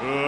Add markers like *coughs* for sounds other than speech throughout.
Uh,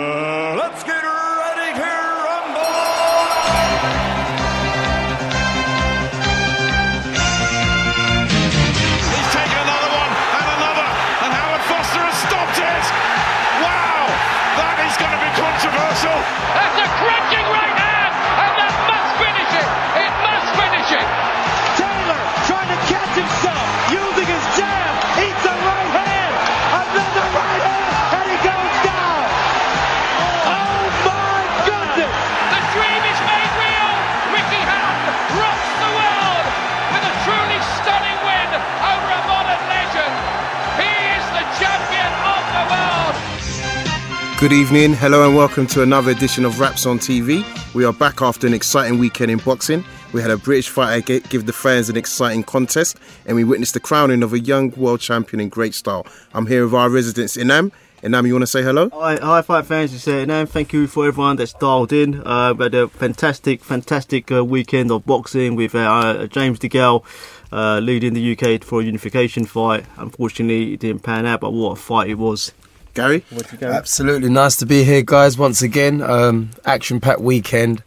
Good evening, hello, and welcome to another edition of Raps on TV. We are back after an exciting weekend in boxing. We had a British fighter gi- give the fans an exciting contest, and we witnessed the crowning of a young world champion in great style. I'm here with our residents Inam. Inam, you want to say hello? Hi, hi, fight fans. It's uh, Nan. Thank you for everyone that's dialed in. Uh, we had a fantastic, fantastic uh, weekend of boxing with uh, uh, James DeGale uh, leading the UK for a unification fight. Unfortunately, it didn't pan out, but what a fight it was. Gary? Absolutely nice to be here, guys. Once again, um, action-packed weekend.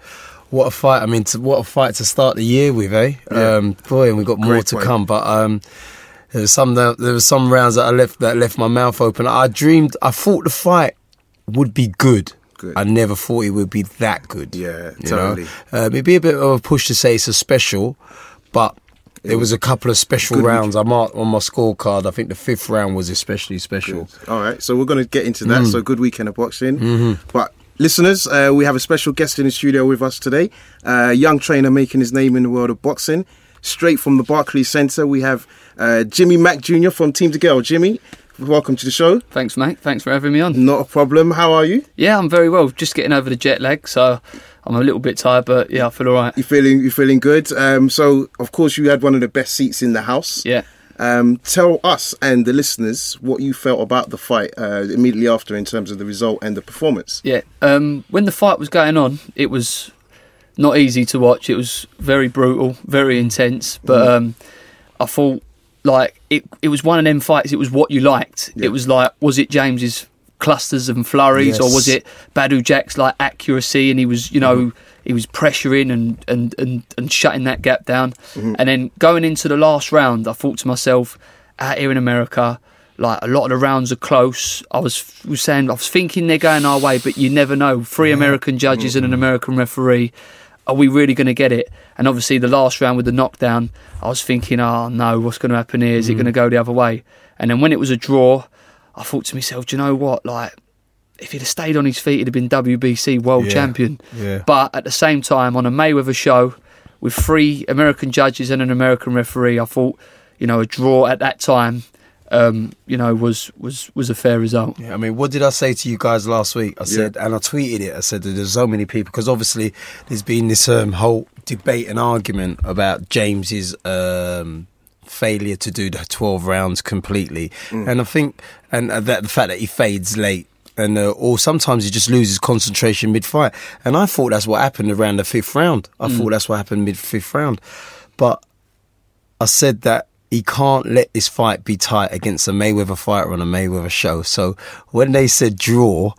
What a fight! I mean, to, what a fight to start the year with, eh? Yeah. Um, boy, and we've got more Great to fight. come. But um, there was some that, there was some rounds that I left that left my mouth open. I dreamed, I thought the fight would be good. Good. I never thought it would be that good. Yeah, you totally. Um, it'd be a bit of a push to say it's a special, but. There was a couple of special Good rounds I marked on my scorecard. I think the fifth round was especially special. All right, so we're going to get into that. Mm. So, good weekend of boxing. Mm-hmm. But, listeners, uh, we have a special guest in the studio with us today. Uh, young trainer making his name in the world of boxing. Straight from the Barclays Centre, we have uh, Jimmy Mac Jr. from Team DeGale. Jimmy, welcome to the show. Thanks, mate. Thanks for having me on. Not a problem. How are you? Yeah, I'm very well. Just getting over the jet lag, so I'm a little bit tired, but yeah, I feel all right. You feeling you feeling good? Um, so, of course, you had one of the best seats in the house. Yeah. Um, tell us and the listeners what you felt about the fight uh, immediately after, in terms of the result and the performance. Yeah. Um, when the fight was going on, it was not easy to watch. It was very brutal, very intense. But um, I thought like it. It was one of them fights. It was what you liked. Yeah. It was like, was it James's clusters and flurries, or was it Badou Jack's like accuracy? And he was, you know, mm-hmm. he was pressuring and and and and shutting that gap down. Mm-hmm. And then going into the last round, I thought to myself, out here in America. Like a lot of the rounds are close. I was, was saying, I was thinking they're going our way, but you never know. Three American judges and an mm-hmm. American referee. Are we really going to get it? And obviously, the last round with the knockdown, I was thinking, oh no, what's going to happen here? Is it going to go the other way? And then when it was a draw, I thought to myself, do you know what? Like, if he'd have stayed on his feet, he'd have been WBC world Yeah, champion. yeah. But at the same time, on a Mayweather show with three American judges and an American referee, I thought, you know, a draw at that time, um, you know, was was was a fair result. Yeah, I mean, what did I say to you guys last week? I said, and I tweeted it. I said that there's so many people because obviously there's been this um, whole debate and argument about James's um, failure to do the 12 rounds completely, and I think, and uh, that the fact that he fades late. And uh, or sometimes he just loses concentration mid-fight, and I thought that's what happened around the fifth round. I thought that's what happened mid-fifth round, but I said that he can't let this fight be tight against a Mayweather fighter on a Mayweather show. So when they said draw,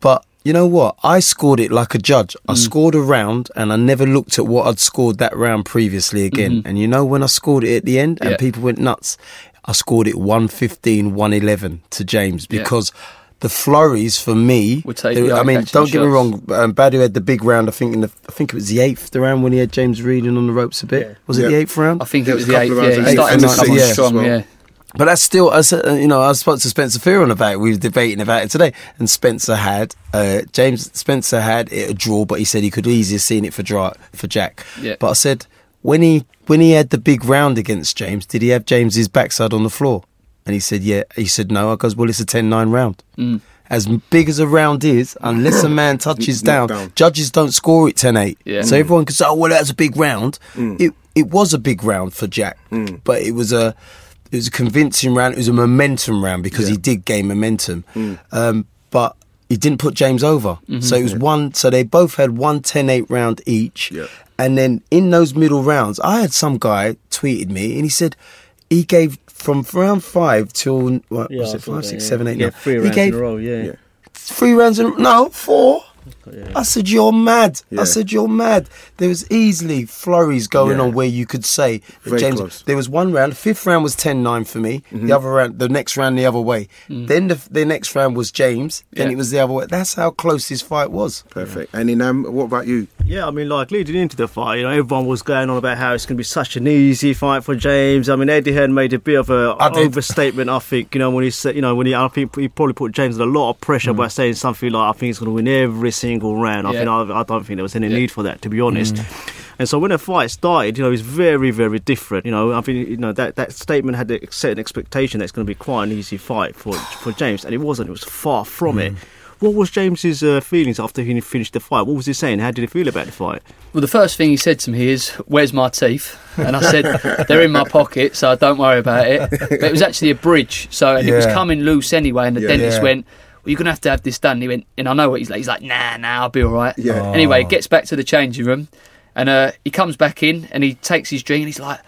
but you know what? I scored it like a judge. I scored a round and I never looked at what I'd scored that round previously again. And you know when I scored it at the end and Yeah. people went nuts, I scored it 115, 111 to James Yeah. because the flurries for me. They- the I mean, don't get me wrong. Um, Badou had the big round. I think in the, I think it was the eighth round when he had James reading on the ropes a bit. Was it Yeah. the eighth round? I think Yeah, it was the eighth. of Yeah, rounds he started to come on nine, yeah. strong. well. Yeah, But that's still, I said, uh, you know, I spoke to Spencer Fearon about it. We were debating about it today, and Spencer had uh, James Spencer had it a draw, but he said he could easily have seen it for draw for Jack. Yeah. But I said when he when he had the big round against James, did he have James's backside on the floor? And he said, yeah. He said no. I goes, well, it's a 10-9 round. Mm. As big as a round is, unless a man *coughs* touches down, down. judges don't score it 10-8. Yeah. So everyone can say, oh, well, that's a big round. It it was a big round for Jack, but it was a it was a convincing round. It was a momentum round because he did gain momentum. Um, but he didn't put James over. So it was one. So they both had one 10-8 round each. Yeah. And then in those middle rounds, I had some guy tweeted me and he said he gave from round five till what Yeah, was it five, that, six, yeah. seven, eight, Yeah, nine. three he rounds gave in a row. Yeah. Yeah. three rounds in no four. I said you're mad. Yeah. I said you're mad. There was easily flurries going Yeah. on where you could say Very James. close. There was one round. Fifth round was 10-9 for me. Mm-hmm. The other round, the next round, the other way. Then the, the next round was James. Then it was the other way. That's how close this fight was. Perfect. And in um, what about you? Yeah, I mean, like leading into the fight, you know, everyone was going on about how it's going to be such an easy fight for James. I mean, Eddie Hearn made a bit of a I did. overstatement, I think. You know, when he said, you know, when he, I think he probably put James under a lot of pressure Mm. by saying something like, "I think he's going to win every single round." I Yeah. think I, I don't think there was any need for that, to be honest. Mm. And so when the fight started, you know, it was very, very different. You know, I think you know that that statement had a certain expectation that it's going to be quite an easy fight for for James, and it wasn't. It was far from it. What was James's uh, feelings after he finished the fight? What was he saying? How did he feel about the fight? Well, the first thing he said to me is, "Where's my teeth?" And I said, *laughs* "They're in my pocket, so don't worry about it." But it was actually a bridge, so and it was coming loose anyway. And the Yeah. dentist Yeah. went, "Well, you're gonna have to have this done." And he went, and I know what he's like. He's like, "Nah, nah, I'll be all right." Yeah. Oh. Anyway, he gets back to the changing room, and uh, he comes back in and he takes his drink and he's like.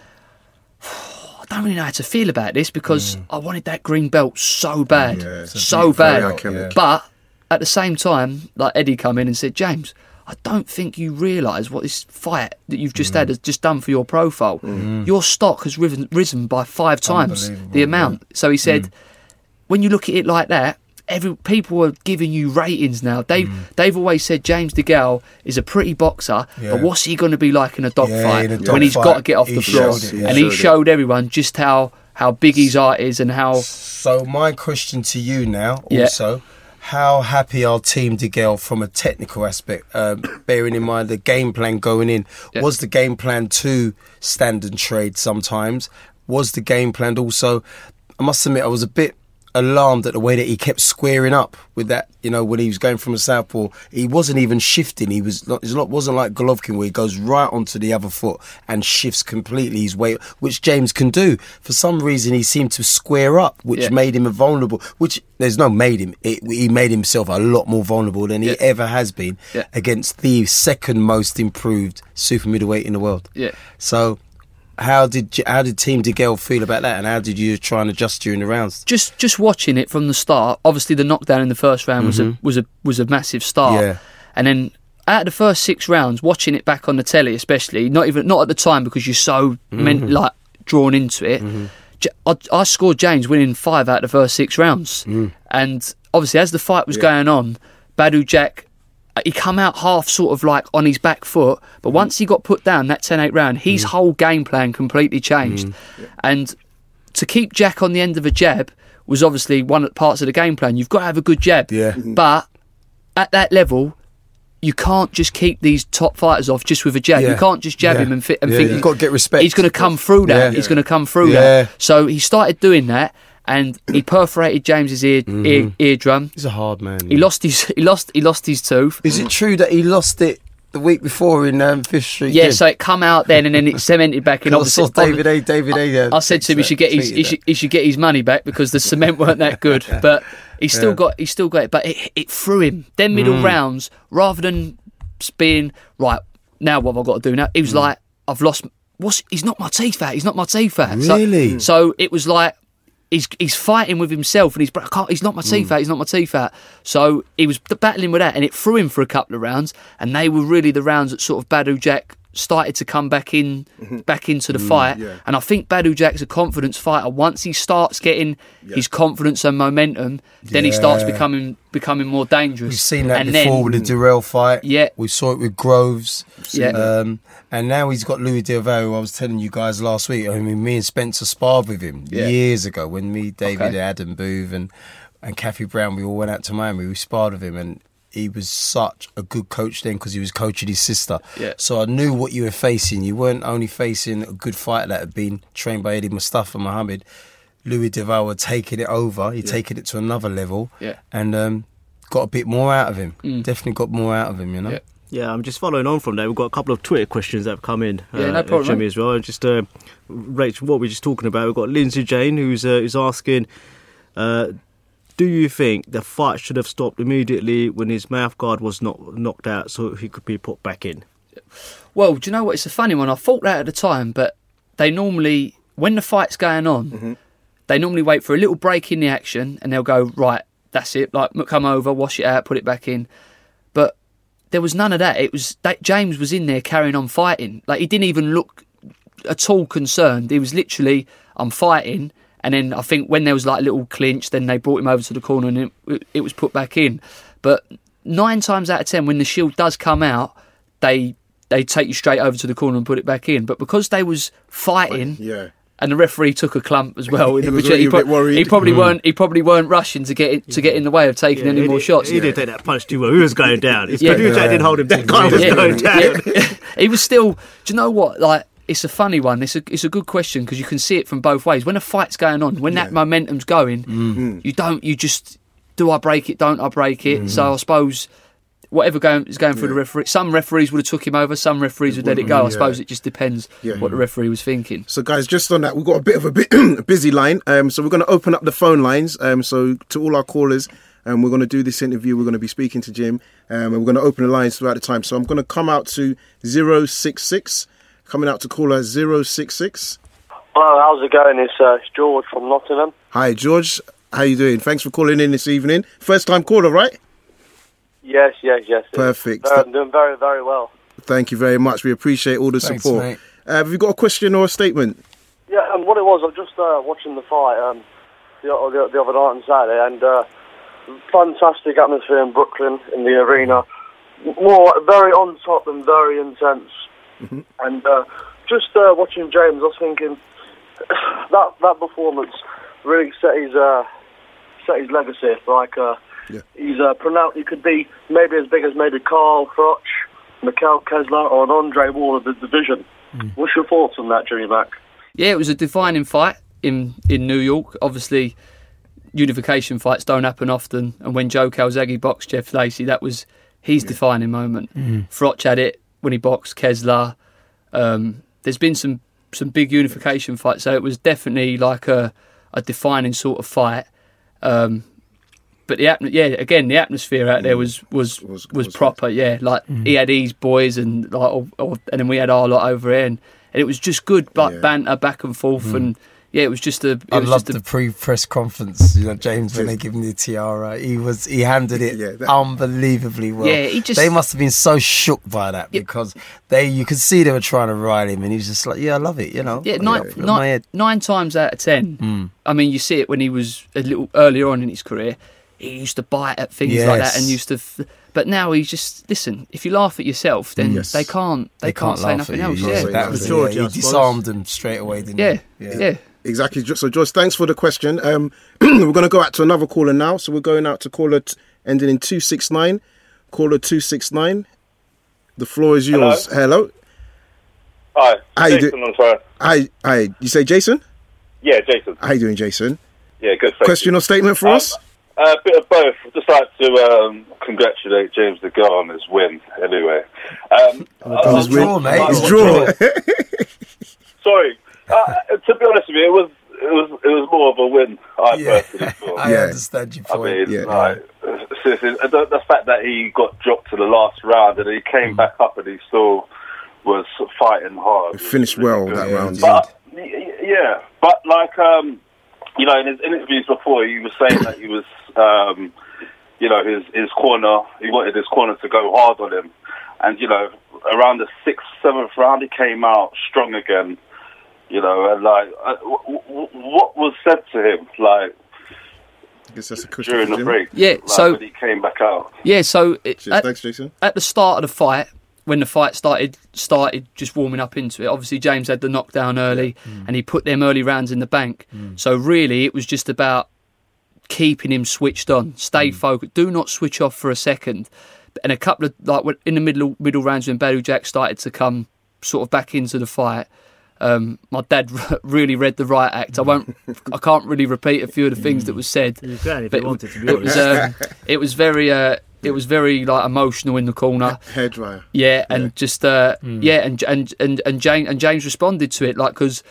I don't really know how to feel about this because I wanted that green belt so bad, Mm. Yeah, so bad. iconic. But at the same time, like Eddie come in and said, James, I don't think you realise what this fight that you've just had has just done for your profile. Your stock has risen, risen by five times the amount. So he said, when you look at it like that, every people are giving you ratings now. They Mm. they've always said James DeGale is a pretty boxer, Yeah. but what's he going to be like in a Yeah, dogfight in a when he's got to get off the floor? it, yeah. and he Showed everyone just how how big his art is and how So my question to you now, Yeah. also, how happy are Team DeGale from a technical aspect, um, *coughs* bearing in mind the game plan going in? Yeah. Was the game plan to stand and trade sometimes? Was the game plan also? I must admit, I was a bit alarmed at the way that he kept squaring up with that. You know, when he was going from a southpaw, he wasn't even shifting. He was not. It wasn't like Golovkin where he goes right onto the other foot and shifts completely his weight, which James can do. For some reason, he seemed to square up, which Yeah. made him vulnerable. Which there's no made him. It, he made himself a lot more vulnerable than he Yeah. ever has been Yeah. against the second most improved super middleweight in the world. Yeah. So. How did J- how did Team DeGale feel about that, and how did you try and adjust during the rounds? just just watching it from the start. Obviously, the knockdown in the first round was a was a was a massive start. Mm-hmm. Yeah. And then out of the first six rounds, watching it back on the telly, especially not even not at the time because you're so Mm-hmm. meant like drawn into it. I scored James winning five out of the first six rounds, Mm. and obviously as the fight was going on, Badou Jack. He come out half sort of like on his back foot, but mm-hmm. once he got put down that 10-8 round, his mm. whole game plan completely changed. Mm. And to keep Jack on the end of a jab was obviously one of the parts of the game plan. You've got to have a good jab. Yeah. Mm-hmm. But at that level, you can't just keep these top fighters off just with a jab. Yeah. You can't just jab Yeah. him and, fi- and Yeah, think you've got to get respect. He's going to come through that. Yeah. He's going to come through Yeah. that. So he started doing that, and he perforated James's ear, Mm-hmm. ear eardrum. He's a hard man. He lost his he lost he lost his tooth. Is it true that he lost it the week before in um, Fifth Street? Yeah, Gym? so it come out then, and then it cemented back in. 'Cause *laughs* I saw David A. David A. uh, I said to him, he should get his, he should, he should get his money back because the cement weren't that *laughs* good. But he's still Yeah. got, he's still got it. But it, it threw him. Then middle Mm. rounds, rather than being right now, what have I got to do now? He was like, I've lost. What's? He's not my teeth out. He's not my teeth out. So- Really? So, it was like. He's, he's fighting with himself and he's I can't, he's not my Mm. teeth out he's not my teeth out so he was battling with that and it threw him for a couple of rounds and they were really the rounds that sort of Badou Jack started to come back in back into the fight yeah. and I think Badou Jack's a confidence fighter. Once he starts getting his confidence and momentum, then he starts becoming becoming more dangerous. We've seen that and before then, with the Dirrell fight. Yeah. We saw it with Groves. Yeah. Um, and now he's got Louis Del Valle, who I was telling you guys last week. I mean, me and Spencer sparred with him Yeah. years ago when me, David, Okay. Adam Booth, and, and Kathy Brown, we all went out to Miami. We sparred with him, and he was such a good coach then because he was coaching his sister. Yeah. So I knew what you were facing. You weren't only facing a good fighter that had been trained by Eddie Mustafa Muhammad. Louis Del Valle taking it over. He'd taken it to another level. Yeah. And um, got a bit more out of him. Definitely got more out of him, you know? Yeah. Yeah, I'm just following on from that. We've got a couple of Twitter questions that have come in. Yeah, no problem, Jimmy mate. as well. And Just uh, Rachel, what we are just talking about. We've got Lindsay Jane who's uh, who's asking, uh, do you think the fight should have stopped immediately when his mouth guard was not knocked out, so he could be put back in? Well, do you know what? It's a funny one. I thought that at the time, but they normally, when the fight's going on, Mm-hmm. they normally wait for a little break in the action and they'll go, right, that's it. Like come over, wash it out, put it back in. But there was none of that. It was that James was in there carrying on fighting. Like he didn't even look at all concerned. He was literally, I'm fighting. And then I think when there was like a little clinch, then they brought him over to the corner and it, it was put back in. But nine times out of ten, when the shield does come out, they they take you straight over to the corner and put it back in. But because they was fighting, Yeah. and the referee took a clump as well. in *laughs* He the was between. already a bit worried. he probably Hmm. weren't. He probably weren't rushing to get it, to get in the way of taking any more did- shots. He didn't take that punch too well. He was going down. His Yeah. producer Yeah. didn't hold him down. Guy was Yeah, going down. yeah. *laughs* he was still. Do you know what? Like, it's a funny one. It's a it's a good question because you can see it from both ways. When a fight's going on, when that momentum's going, Mm. you don't. You just do I break it? Don't I break it? Mm-hmm. So I suppose. Whatever going, is going through the referee. Some referees would have took him over. Some referees would let it go. I yeah. suppose it just depends Yeah. what the referee was thinking. So, guys, just on that, we've got a bit of a bit a *clears throat* busy line. Um, so we're going to open up the phone lines. Um, so to all our callers, um, we're going to do this interview. We're going to be speaking to Jim, um, and we're going to open the lines throughout the time. So I'm going to come out to 066, coming out to caller 066. Hello, how's it going? It's, uh, it's George from Nottingham. Hi, George. How you doing? Thanks for calling in this evening. First time caller, right? Yes, yes, yes. Perfect. Uh, I'm doing very, very well. Thank you very much. We appreciate all the Thanks, support. mate. Uh, have you got a question or a statement? Yeah, and what it was, I was just uh, watching the fight um, the, the, the other night on Saturday, and uh, fantastic atmosphere in Brooklyn in the arena. More very on top and very intense. And uh, just uh, watching James, I was thinking *sighs* that that performance really set his uh, set his legacy. Like uh, Yeah. he's uh, pronounced, he could be maybe as big as maybe Carl Froch, Mikkel Kessler, or an Andre Ward of the division. What's your thoughts on that, Jimmy Mack? Yeah, it was a defining fight in in New York. Obviously, unification fights don't happen often, and when Joe Calzaghe boxed Jeff Lacy, that was his defining moment. Froch had it when he boxed Kessler. Um, there's been some some big unification fights, so it was definitely like a a defining sort of fight. Um, but the atmo- yeah, again, the atmosphere out there was was Was- was, was proper. Yeah, like he had his boys and like, or, or, and then we had our lot over here, and, and it was just good, like Yeah. banter back and forth, and yeah, it was just a. It I was loved just the pre-press conference. You know, James when they give him the tiara, he was he handled it Yeah, that- unbelievably well. Yeah, he just- they must have been so shook by that Yeah. because they you could see they were trying to ride him, and he was just like, "Yeah, I love it," you know. Yeah, nine, over my nine, nine times out of ten. Mm. I mean, you see it when he was a little earlier on in his career. He used to bite at things like that, and Yes. used to. F- but now he's just listen. If you laugh at yourself, then Yes. they can't. They, They can't, say laugh nothing at you. else. Yeah, Yeah, that was George, Yeah, he disarmed them straight away, didn't yeah, he? yeah. Exactly. So, Joyce, thanks for the question. Um, *clears throat* we're going to go out to another caller now. So, we're going out to caller t- ending in 269. Caller 269. The floor is yours. Hello. Hi, How you Jason do- on fire. Hi. Hi. You say Jason? Yeah, Jason. How you doing, Jason? Yeah, good. Thank Question you. or statement for Um, us? A bit of both. I'd just like to um, congratulate James DeGale on his win. Anyway, um, *laughs* On his uh, win. draw, mate. His It's a draw. *laughs* Sorry. Uh, to be honest with you, it was it was it was more of a win. I Yeah, personally *laughs* thought. I Yeah. understand your I mean, Yeah. like, seriously, the, the fact that he got dropped to the last round and he came back up and he still was fighting hard. was Finished well good. that round. But yeah, but like um, you know, in his interviews before, he was saying that he was, um, you know, his his corner. He wanted his corner to go hard on him, and you know, around the sixth, seventh round, he came out strong again. You know, and like, uh, w- w- what was said to him, like I guess a question during the Jim. break? Yeah, like, so- when he came back out. Yeah, so it, Cheers. at, Thanks, Jason. at the start of the fight, when the fight started, started just warming up into it. Obviously, James had the knockdown early, mm. and he put them early rounds in the bank. Mm. So really, it was just about keeping him switched on, stay mm. focused, do not switch off for a second. And a couple of like in the middle middle rounds when Badou Jack started to come sort of back into the fight. Um, my dad *laughs* really read the riot act. I won't. I can't really repeat a few of the things that was said. You can if But you wanted to be it was. honest. Um, it was very. Uh, it was very like emotional in the corner. *laughs* Hairdryer. Yeah, and just uh, Hmm. yeah, and and and and James and James responded to it like because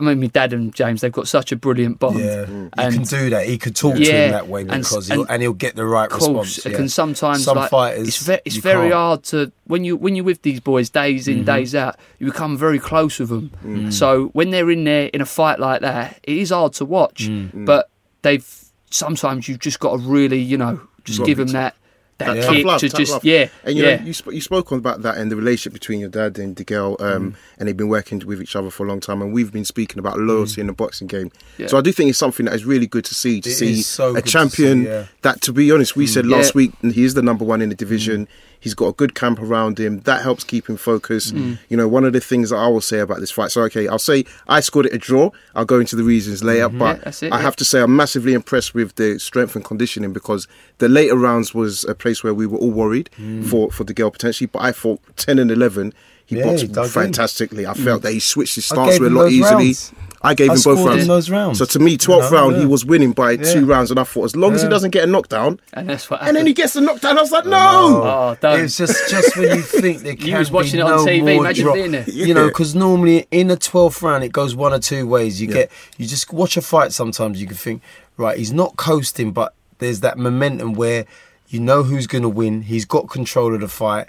I mean, my dad and James they've got such a brilliant bond. Yeah, mm. you And- can do that. He could talk to him that way and- because he'll, and- and he'll get the right course, response. it yeah. can sometimes Some like, fighters. It's, ve- it's very can't. hard to when you when you're with these boys days in mm-hmm. days out. You become very close with them. Mm. So when they're in there in a fight like that, it is hard to watch. Mm. But they've sometimes you've just got to really, you know, just Got give them that that Tough kick love, to tough just love. yeah, And you yeah. know, you, sp- you spoke on about that and the relationship between your dad and DeGale, um, mm-hmm. and they've been working with each other for a long time. And we've been speaking about mm-hmm. loyalty in the boxing game. Yeah. So I do think it's something that is really good to see. To It see so a good to champion see, yeah. that, to be honest, we mm-hmm. said last Yeah. week he is the number one in the division. He's got a good camp around him. That helps keep him focused. Mm. You know, one of the things that I will say about this fight. So, okay, I'll say I scored it a draw. I'll go into the reasons later, but Mm-hmm. Yeah, it, I yeah. have to say I'm massively impressed with the strength and conditioning because the later rounds was a place where we were all worried for for DeGale potentially. But I thought 10 and 11, he Yeah, boxed he dug in. fantastically. I felt that he switched his I stance a lot easily. rounds. I gave I him both rounds. in those rounds. So to me, 12th You know, round, he was winning by Yeah. two rounds, and I thought as long as he doesn't get a knockdown, and that's what. and then he gets the knockdown, I was like, oh, no. Oh, don't. It's just just when you think there *laughs* can You was watching be it on no TV, more imagine drop. being there. You know, because normally in a twelfth round it goes one or two ways. You Yeah. get you just watch a fight. Sometimes you can think, right, he's not coasting, but there's that momentum where you know who's going to win. He's got control of the fight.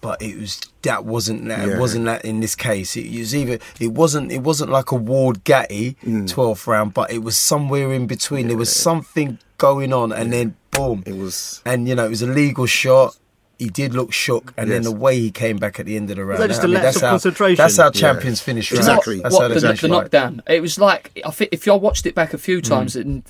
But it was that wasn't that Yeah. it wasn't that in this case. It was either it wasn't it wasn't like a Ward Gatti Mm. twelfth round, but it was somewhere in between. There was something going on, and then boom, It was. and you know it was a legal shot. He did look shook, and then the way he came back at the end of the round. that just I a mean, that's of how, concentration? That's how Yeah. champions finish. Do you rounds. know Exactly. That's What, how the, they the finish right. knockdown. It was like I think if I watched it back a few times, and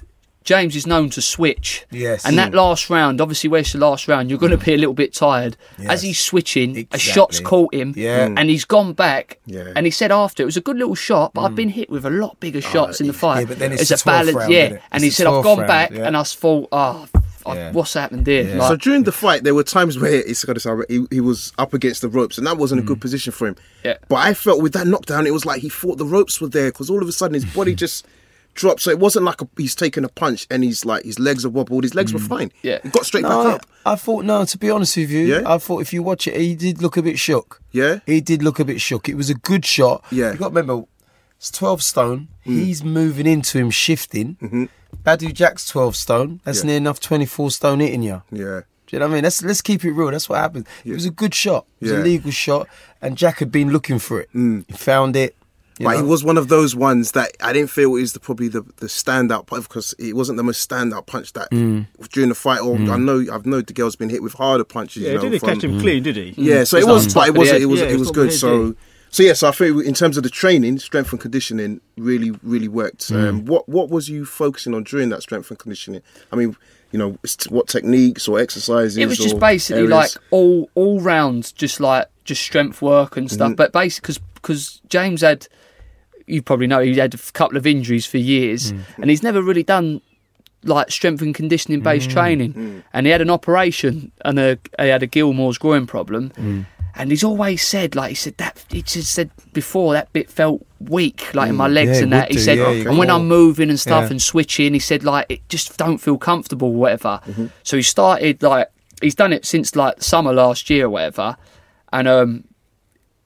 James is known to switch. Yes. And that hmm. last round, obviously, where's the last round? You're going to hmm. be a little bit tired Yes. as he's switching. A shot's caught him, Yeah. and he's gone back. Yeah. And he said after it was a good little shot, but I've hmm. been hit with a lot bigger oh, shots in the fight. yeah, but then it's a the 12th balance, round, yeah. it? And he said I've gone round, back, yeah. and I thought, oh, Yeah. what's happened there? Yeah. Like, So during the fight, there were times where it's got to say he, he was up against the ropes, and that wasn't a good position for him. Yeah. But I felt with that knockdown, it was like he thought the ropes were there because all of a sudden his body *laughs* just dropped. So it wasn't like a, he's taken a punch and he's like his legs are wobbled. His legs were mm. fine. Yeah. he got straight No, back up. I thought no. To be honest with you, Yeah? I thought if you watch it, he did look a bit shook. Yeah? he did look a bit shook. It was a good shot. Yeah. you got to remember, it's twelve stone. Mm. He's moving into him, shifting. Mm-hmm. Badou Jack's twelve stone. That's Yeah. near enough twenty four stone hitting you. Yeah. Do you know what I mean? Let's let's keep it real. That's what happened. It was a good shot. It was Yeah. a legal shot, and Jack had been looking for it. Mm. He found it. You But know. he was one of those ones that I didn't feel is the, probably the, the standout punch because it wasn't the most standout punch that Mm. during the fight. Or I know I've know DeGale's been hit with harder punches. Yeah, you know, didn't from- catch him clean, did he? Yeah, so it was, but top it was head. it was Yeah, it was top of good. head, So yeah. so yeah, so I think in terms of the training, strength and conditioning really really worked. Mm. Um, what what was you focusing on during that strength and conditioning? I mean, you know, what techniques or exercises? it was just or basically areas? like all all round, just like just strength work and Mm-hmm. stuff. But basically, because James had, you probably know, he had a couple of injuries for years, Mm. and he's never really done like strength and conditioning based training. Mm. And he had an operation and a he had a Gilmore's groin problem. Mm. And he's always said, like he said that he just said before that bit felt weak, like in my legs Mm. Yeah, and that. He do, said, yeah, and when I'm moving and stuff Yeah. and switching, he said like it just don't feel comfortable, or whatever. Mm-hmm. So he started like he's done it since like summer last year, or whatever, and um,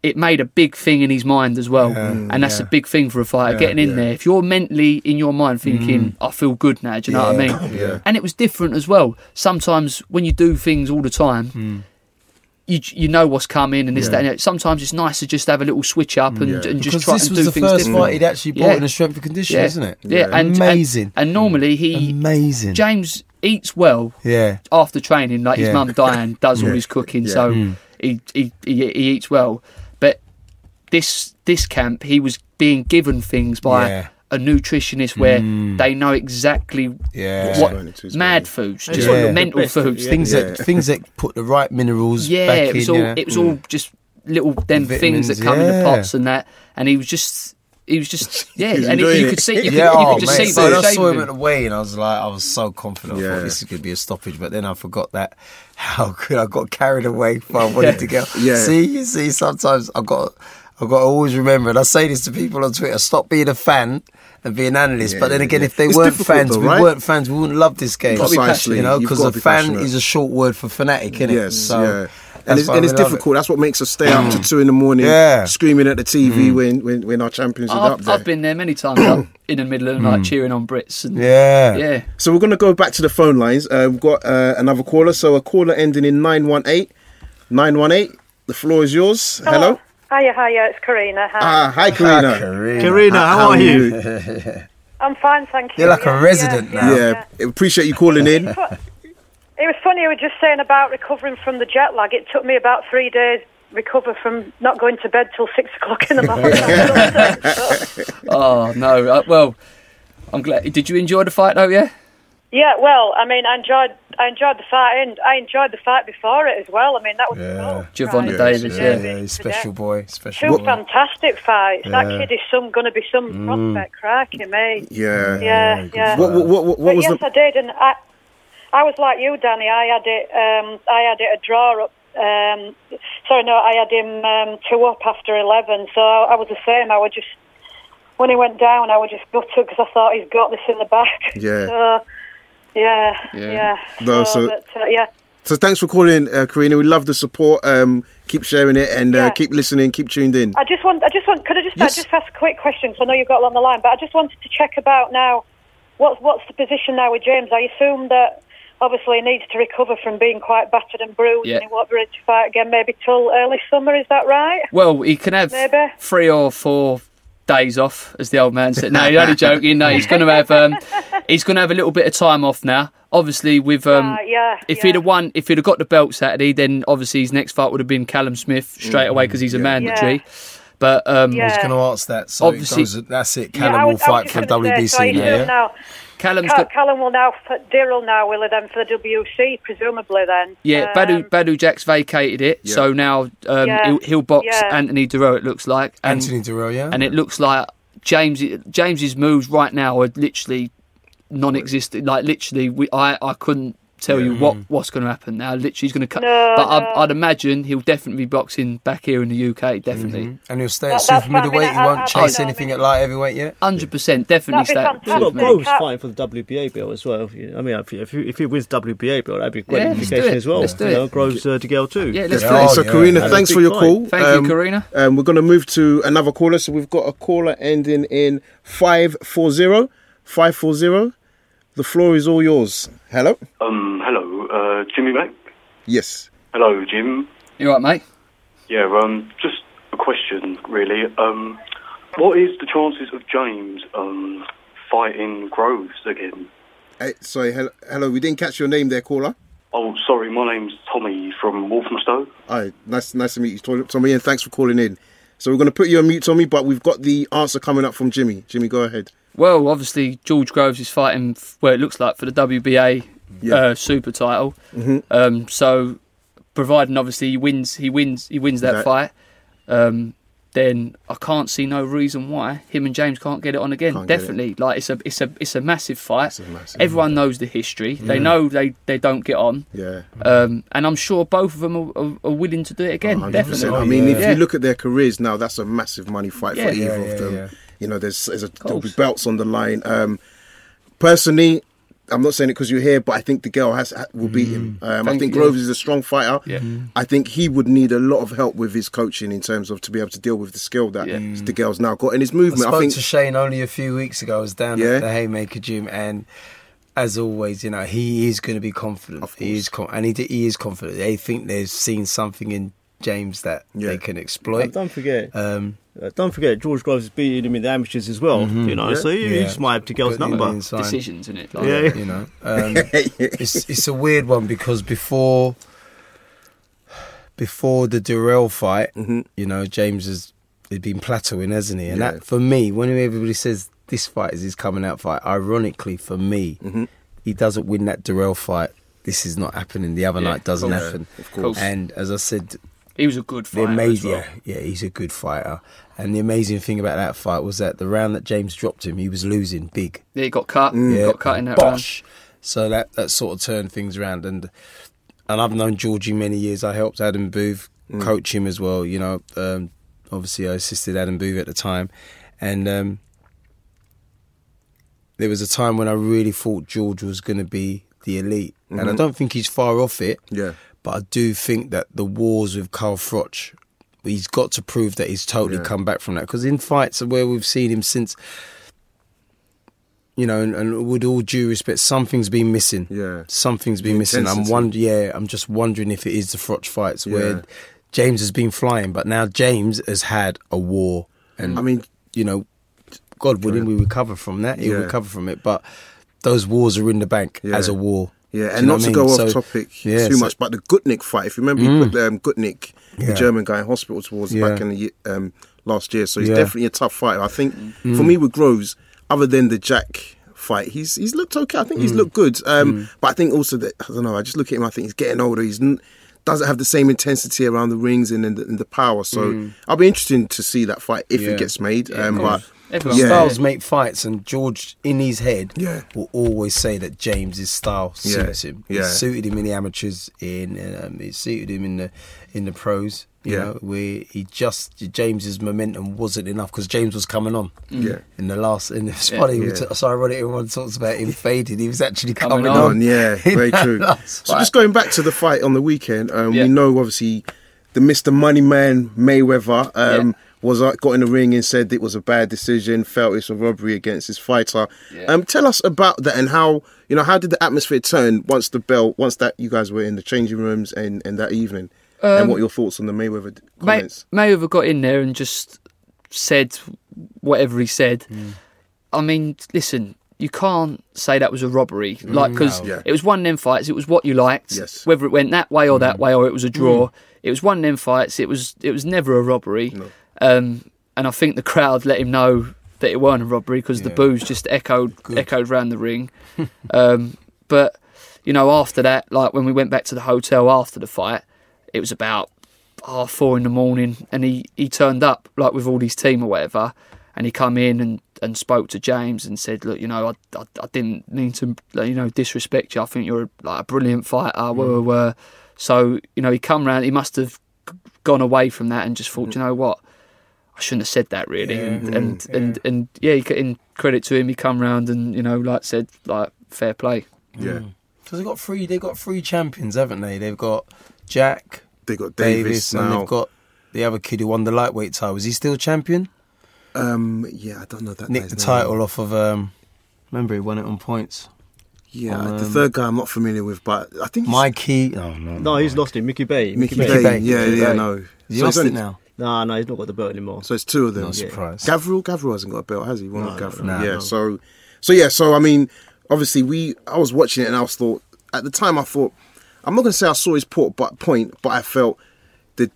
it made a big thing in his mind as well, mm, and that's a big thing for a fighter getting in there. If you're mentally in your mind thinking, mm. "I feel good now," do you know what I mean? *coughs* yeah. And it was different as well. Sometimes when you do things all the time. Mm. You, you know what's coming and this Yeah. that and that. Sometimes it's nice to just have a little switch up and, Yeah. and because just try this and was do the things first different. fight he'd actually brought Yeah. in a strength and conditioning, Yeah. isn't it? Yeah, and amazing, And, and normally he amazing. James eats well yeah, after training. Like his mum Diane does all his cooking, Yeah. so Mm. he, he he he eats well. But this this camp, he was being given things by Yeah. a nutritionist where mm. they know exactly yeah. what going mad foods, Yeah. just Yeah. mental The best foods. yeah. things Yeah. that things that put the right minerals. Yeah, back it was in, all yeah. it was all mm. just little them things that come in the pots and that, and he was just. He was just *laughs* yeah, was and you could see you could, yeah, you oh, could just mate. see So by when the I saw him him. at the weigh and I was like, I was so confident. I thought this is going to be a stoppage, but then I forgot that how *laughs* good I got carried away. I wanted to go. Yeah. See, you see, sometimes I got. I got to always remember, and I say this to people on Twitter: stop being a fan and be an analyst. Yeah, but then again, yeah. if they It's weren't fans, though, we weren't fans, we wouldn't love this game. Gotta be passionate. You know, because a be fan passionate. is a short word for fanatic, isn't it? Yes, So yeah. And it's, and it's love it. difficult. That's what makes us stay up to two in the morning, Yeah. screaming at the TV when, when when our champions are up I've, there. I've been there many times, up *coughs* in the middle of the night, cheering on Brits. And, Yeah. yeah. So we're going to go back to the phone lines. Uh, we've got uh, another caller. So a caller ending in 918. 918, the floor is yours. Hello. Hiya, hiya, it's Karina. Hi. Ah, hi, Karina. Karina. Karina, how, are you? *laughs* I'm fine, thank you. You're like a resident yeah, now. Yeah, appreciate you calling in. It was funny you were just saying about recovering from the jet lag. It took me about three days recover from not going to bed till six o'clock in the *laughs* morning. *laughs* Oh no. Uh, well, I'm glad. Did you enjoy the fight though? Yeah. yeah, well, I mean, I enjoyed I enjoyed the fight, and I enjoyed the fight before it as well. I mean, that was Yeah. Gervonta Right. Davis. Yeah. Yeah. Yeah, he's special boy. Special two boy. fantastic fights. That Yeah. kid is some going to be some prospect. Crikey, me. Yeah. Yeah, yeah. What, what, what, what But was yes, the? I did, and I, I was like you, Danny. I had it. Um, I had it a draw up. Um, sorry, no, I had him um, two up after eleven. So I was the same. I was just when he went down, I was just gutted because I thought he's got this in the back. Yeah. *laughs* So, yeah, Yeah. yeah. No, so- but, uh, yeah. So thanks for calling, uh, Karina. We love the support. Um, keep sharing it and uh, Yeah. keep listening. Keep tuned in. I just want, I just want, could I just, Yes. I just ask a quick question? 'cause I know you've got a lot on the line, but I just wanted to check about now. What's what's the position now with James? I assume that obviously he needs to recover from being quite battered and bruised, Yeah. and he won't be ready to fight again maybe till early summer. Is that right? Well, he can have Maybe. three or four days off, as the old man said. No, you're only *laughs* joking. No, he's going to have um, he's going to have a little bit of time off now. Obviously, with um, Right, yeah, if yeah. he'd have won, if he'd have got the belt Saturday, then obviously his next fight would have been Callum Smith straight away because he's a mandatory. But um, Yeah. I was going to ask that. So Obviously- goes, that's it. Callum I will was- I was fight for just gonna say, WBC so I now. *laughs* assume Yeah? now Callum's Cal- got Callum will now, Daryl now will then for the WC presumably then. yeah. Um, Badou Badou Jack's vacated it, Yeah. so now um, Yeah. he'll, he'll box Yeah. Anthony Dirrell. It looks like and, Anthony Dirrell, yeah. and it looks like James James's moves right now are literally non-existent. Like literally, we I I couldn't tell you what what's going to happen now. Literally, he's going to cut. No, but no. I'd, I'd imagine he'll definitely be boxing back here in the UK. Definitely, and he'll stay at that's super what I mean, middleweight. He won't chase I anything I at light heavyweight yet. hundred percent, definitely That'd be stay. fantastic. We've got Fantastic. Groves fighting for the WBA belt as well. I mean, if, if, he, if he wins WBA belt, that'd be a great Yeah, let's indication it. as well. Let's do you it. know, Groves uh, DeGale too. Yeah, let's Yeah. do it. Oh, so. Karina, Had a thanks for your call. Thank Um, you, Karina. Um, we're going to move to another caller. So we've got a caller ending in 540. 540. The floor is all yours. Hello? Um, hello, uh, Jimmy Mac. Yes. Hello, Jim. You all right, mate? Yeah, um, just a question, really. Um, what is the chances of James um fighting Groves again? Hey, sorry, hello, hello. We didn't catch your name there, caller. Oh, sorry, my name's Tommy from Walthamstow. Hi, nice, nice to meet you, Tommy, and thanks for calling in. So we're going to put you on mute, Tommy, but we've got the answer coming up from Jimmy. Jimmy, go ahead. Well, obviously George Groves is fighting. where Well, it looks like for the WBA Yeah. uh, Super title. Mhm. Um, so, providing obviously he wins, he wins, he wins that That- fight. Um, then I can't see no reason why him and James can't get it on again. Can't get it. Definitely, like it's a it's a it's a massive fight. A massive Everyone knows the history. They know they, they don't get on. Yeah. Um, and I'm sure both of them are, are, are willing to do it again. 100%. Definitely. I mean, if you look at their careers now, that's a massive money fight Yeah. for either Yeah, of yeah, them. Yeah. You know, there's, there's a, there'll be belts on the line. Um, personally, I'm not saying it because you're here, but I think DeGale has will beat him. Um, I Mm. Think. Groves is a strong fighter. Yeah. I think he would need a lot of help with his coaching in terms of to be able to deal with the skill that Yeah. DeGale's now got and his I movement. spoke I, think to Shane only a few weeks ago. I was down Yeah. at the Hayemaker gym, and as always, you know, he is going to be confident. Of He is, com- and he, he is confident. They think they've seen something in James that Yeah. they can And exploit. don't forget, Um, uh, don't forget, George Groves is beating him in the amateurs as well. You know, Yeah. so he, he yeah. just might have DeGale's Good number. inside, Decisions in it. Like, Yeah, yeah. You know, um, *laughs* it's it's a weird one because before before the Dirrell fight, you know, James has he's been plateauing, hasn't he? And Yeah. that for me, when everybody says this fight is his coming out fight, ironically for me, he doesn't win that Dirrell fight. This is not happening. The other Yeah, night doesn't course. happen. of course. And as I said, He was a good the fighter. as amazing, well. yeah, yeah, he's a good fighter. And the amazing thing about that fight was that the round that James dropped him, he was losing big. Yeah, he got cut. Mm. He got cut in that round. So that that sort of turned things around, and and I've known Georgie many years. I helped Adam Booth Mm. coach him as well. You know, um, obviously I assisted Adam Booth at the time, and um, there was a time when I really thought George was going to be the elite, and I don't think he's far off it. Mm-hmm. Yeah. But I do think that the wars with Carl Froch, he's got to prove that he's totally Yeah. come back from that. Because in fights where we've seen him since, you know, and, and with all due respect, something's been missing. Yeah. something's been The missing. I'm intensity. wonder, yeah, I'm just wondering if it is the Froch fights Yeah. where James has been flying, but now James has had a war, and I mean, you know, God willing, we recover from that. He'll Yeah. recover from it. But those wars are in the bank Yeah. as a war. Yeah, and not to I go mean? off So- topic yeah, too so- much, but the Gutknecht fight. If you remember, Mm. he put um, Gutknecht, the German guy, in hospital towards Yeah. back in the um, last year. So he's Yeah. definitely a tough fighter. I think Mm. for me with Groves, other than the Jack fight, he's he's looked okay. I think he's Mm. looked good. Um, Mm. But I think also that I don't know. I just look at him. I think he's getting older. He's n- doesn't have the same intensity around the rings and, and, the, and the power. So Mm. I'll be interested to see that fight if Yeah. it gets made. Um, but Because yeah, styles make fights, and George, in his head, Yeah. will always say that James's style Yeah. him. Yeah. It suited him in the amateurs, in um, it suited him in the in the pros. You Yeah. know, where he just James's momentum wasn't enough because James was coming on. Yeah. In the last, and it's *laughs* Yeah. funny. we Yeah. t- so ironic. Everyone talks about him fading. He was actually Coming coming, on. on. Yeah, *laughs* in very true. So just going back to the fight on the weekend, um, Yeah. we know obviously the Mr. Money Man Mayweather um, was uh, got in the ring and said it was a bad decision, felt it's a robbery against his fighter. Yeah. Um, tell us about that and how you know how did the atmosphere turn once the bell, once that you guys were in the changing rooms and, and that evening, and Um, what your thoughts on the Mayweather d- May- comments? Mayweather got in there and just said whatever he said. Mm. I mean, listen, you can't say that was a robbery, like because Mm, no. Yeah. it was one of them fights. It was what you liked, Yes. Mm. whether it went that way or that way, or it was a draw. It was one of them fights. It was it was never a robbery, No. Um, and I think the crowd let him know that it weren't a robbery because the Yeah. boos just echoed Good. echoed round the ring. *laughs* um, but you know, after that, like when we went back to the hotel after the fight, it was about half four in the morning, and he, he turned up like with all his team or whatever, and he come in and, and spoke to James and said, look, you know, I, I, I didn't mean to you know disrespect you. I think you're like a brilliant fighter. Mm. Wah, wah. So you know, he come round. He must have gone away from that and just thought, you know what. I shouldn't have said that really, Yeah. and, Mm. and, and and yeah, he, in credit to him, he come round and you know, like said, like fair play. Yeah, Because they've got three. They've got three champions, haven't they? They've got Jack they got Davis, Davis, and now. they've got the other kid who won the lightweight title. Is he still champion? um, yeah, I don't know that. Nicked guy's the name. title off of. Um, remember, he won it on points. Yeah, Um, the third guy I'm not familiar with, but I think he's- Mikey. Oh no, No, he's lost it. Mickey Bey. Mickey, Mickey Bey. Bey. Yeah, Mickey yeah, Bey. no. He So lost it's it now. No, no, he's not got the belt anymore. So it's two of them. Not surprised. Gavril, Gavril hasn't got a belt, has he? One No, of Gavril. no, yeah. no. So, so yeah. So I mean, obviously, we. I was watching it and I was thought at the time I thought I'm not going to say I saw his port, but point, but I felt that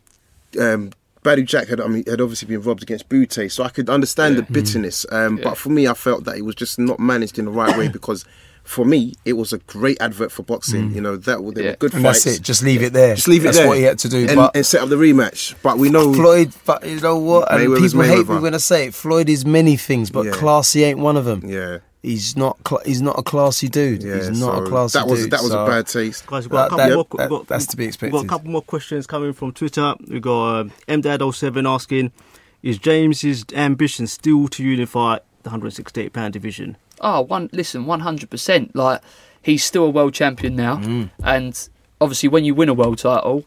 um, Badou Jack had. I mean, had obviously been robbed against Bute, so I could understand the bitterness. Um, Yeah. But for me, I felt that it was just not managed in the right way *coughs* because. For me, it was a great advert for boxing. You know that they Yeah. were good And fights. that's it. Just leave it there. Just leave it that's there. That's what he had to do. and, but and set up the rematch. But we know Floyd, but you know what? And Mayweather's people hate me when I say it. Floyd is many things, but Yeah. classy ain't one of them. Yeah, He's not. Cl- he's not a classy dude. yeah. he's not so a classy that was dude. that was so- a bad taste. Guys, we've got a That- couple that- more. that- got, that's to be We've got a couple more questions coming from Twitter. We've got uh, MDad07 asking, "Is James's ambition still to unify the 168 pound division?" Oh, one. Listen, one hundred percent. Like he's still a world champion now, Mm. and obviously, when you win a world title,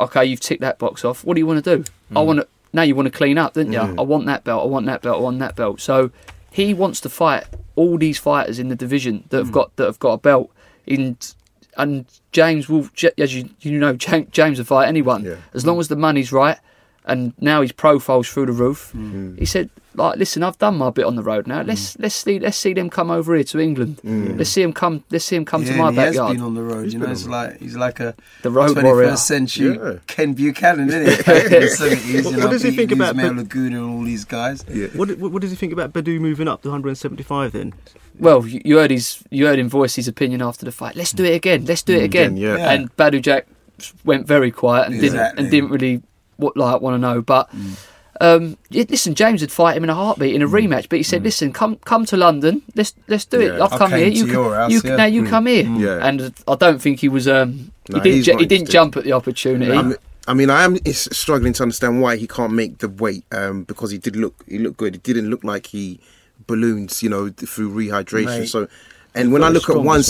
okay, you've ticked that box off. What do you want to do? I Mm. want to. Now you want to clean up, don't you? I want that belt. I want that belt. I want that belt. So he wants to fight all these fighters in the division that have Mm. got that have got a belt. In and James will, as you you know, James, James will fight anyone Yeah. as long as the money's right. And now his profile's through the roof. Mm. mm. He said, "Like, listen, I've done my bit on the road now. Let's mm. let's see let's see them come over here to England. Mm. Let's see him come. Let's see him come to Yeah, my and he has backyard. been on the road. He's you know, on it's like he's like a The road 21st warrior. century Yeah. Ken Buchanan, isn't it? Back in the 70s, you What- know, what does he think beating about Ismael Pe- Laguna and all these guys? Yeah. What, what, what does he think about Badou moving up to 175 then? Well, you, you heard his you heard him voice his opinion after the fight. Let's do it again. Let's do it again. Again, yeah. Yeah. And Badou Jack went very quiet and didn't and didn't really what like want to know. But um, listen, James would fight him in a heartbeat in a rematch. But he said, "Listen, come come to London. Let's let's do it. Yeah. I've I come here. You, can, house, you yeah. now you come here." Yeah. And I don't think he was. Um, No, he didn't. Ju- he didn't jump at the opportunity. I mean, I mean, I am struggling to understand why he can't make the weight um, because he did look he looked good. It didn't look like he balloons, you know, through rehydration. Mate, so, and when I look at strong as one well.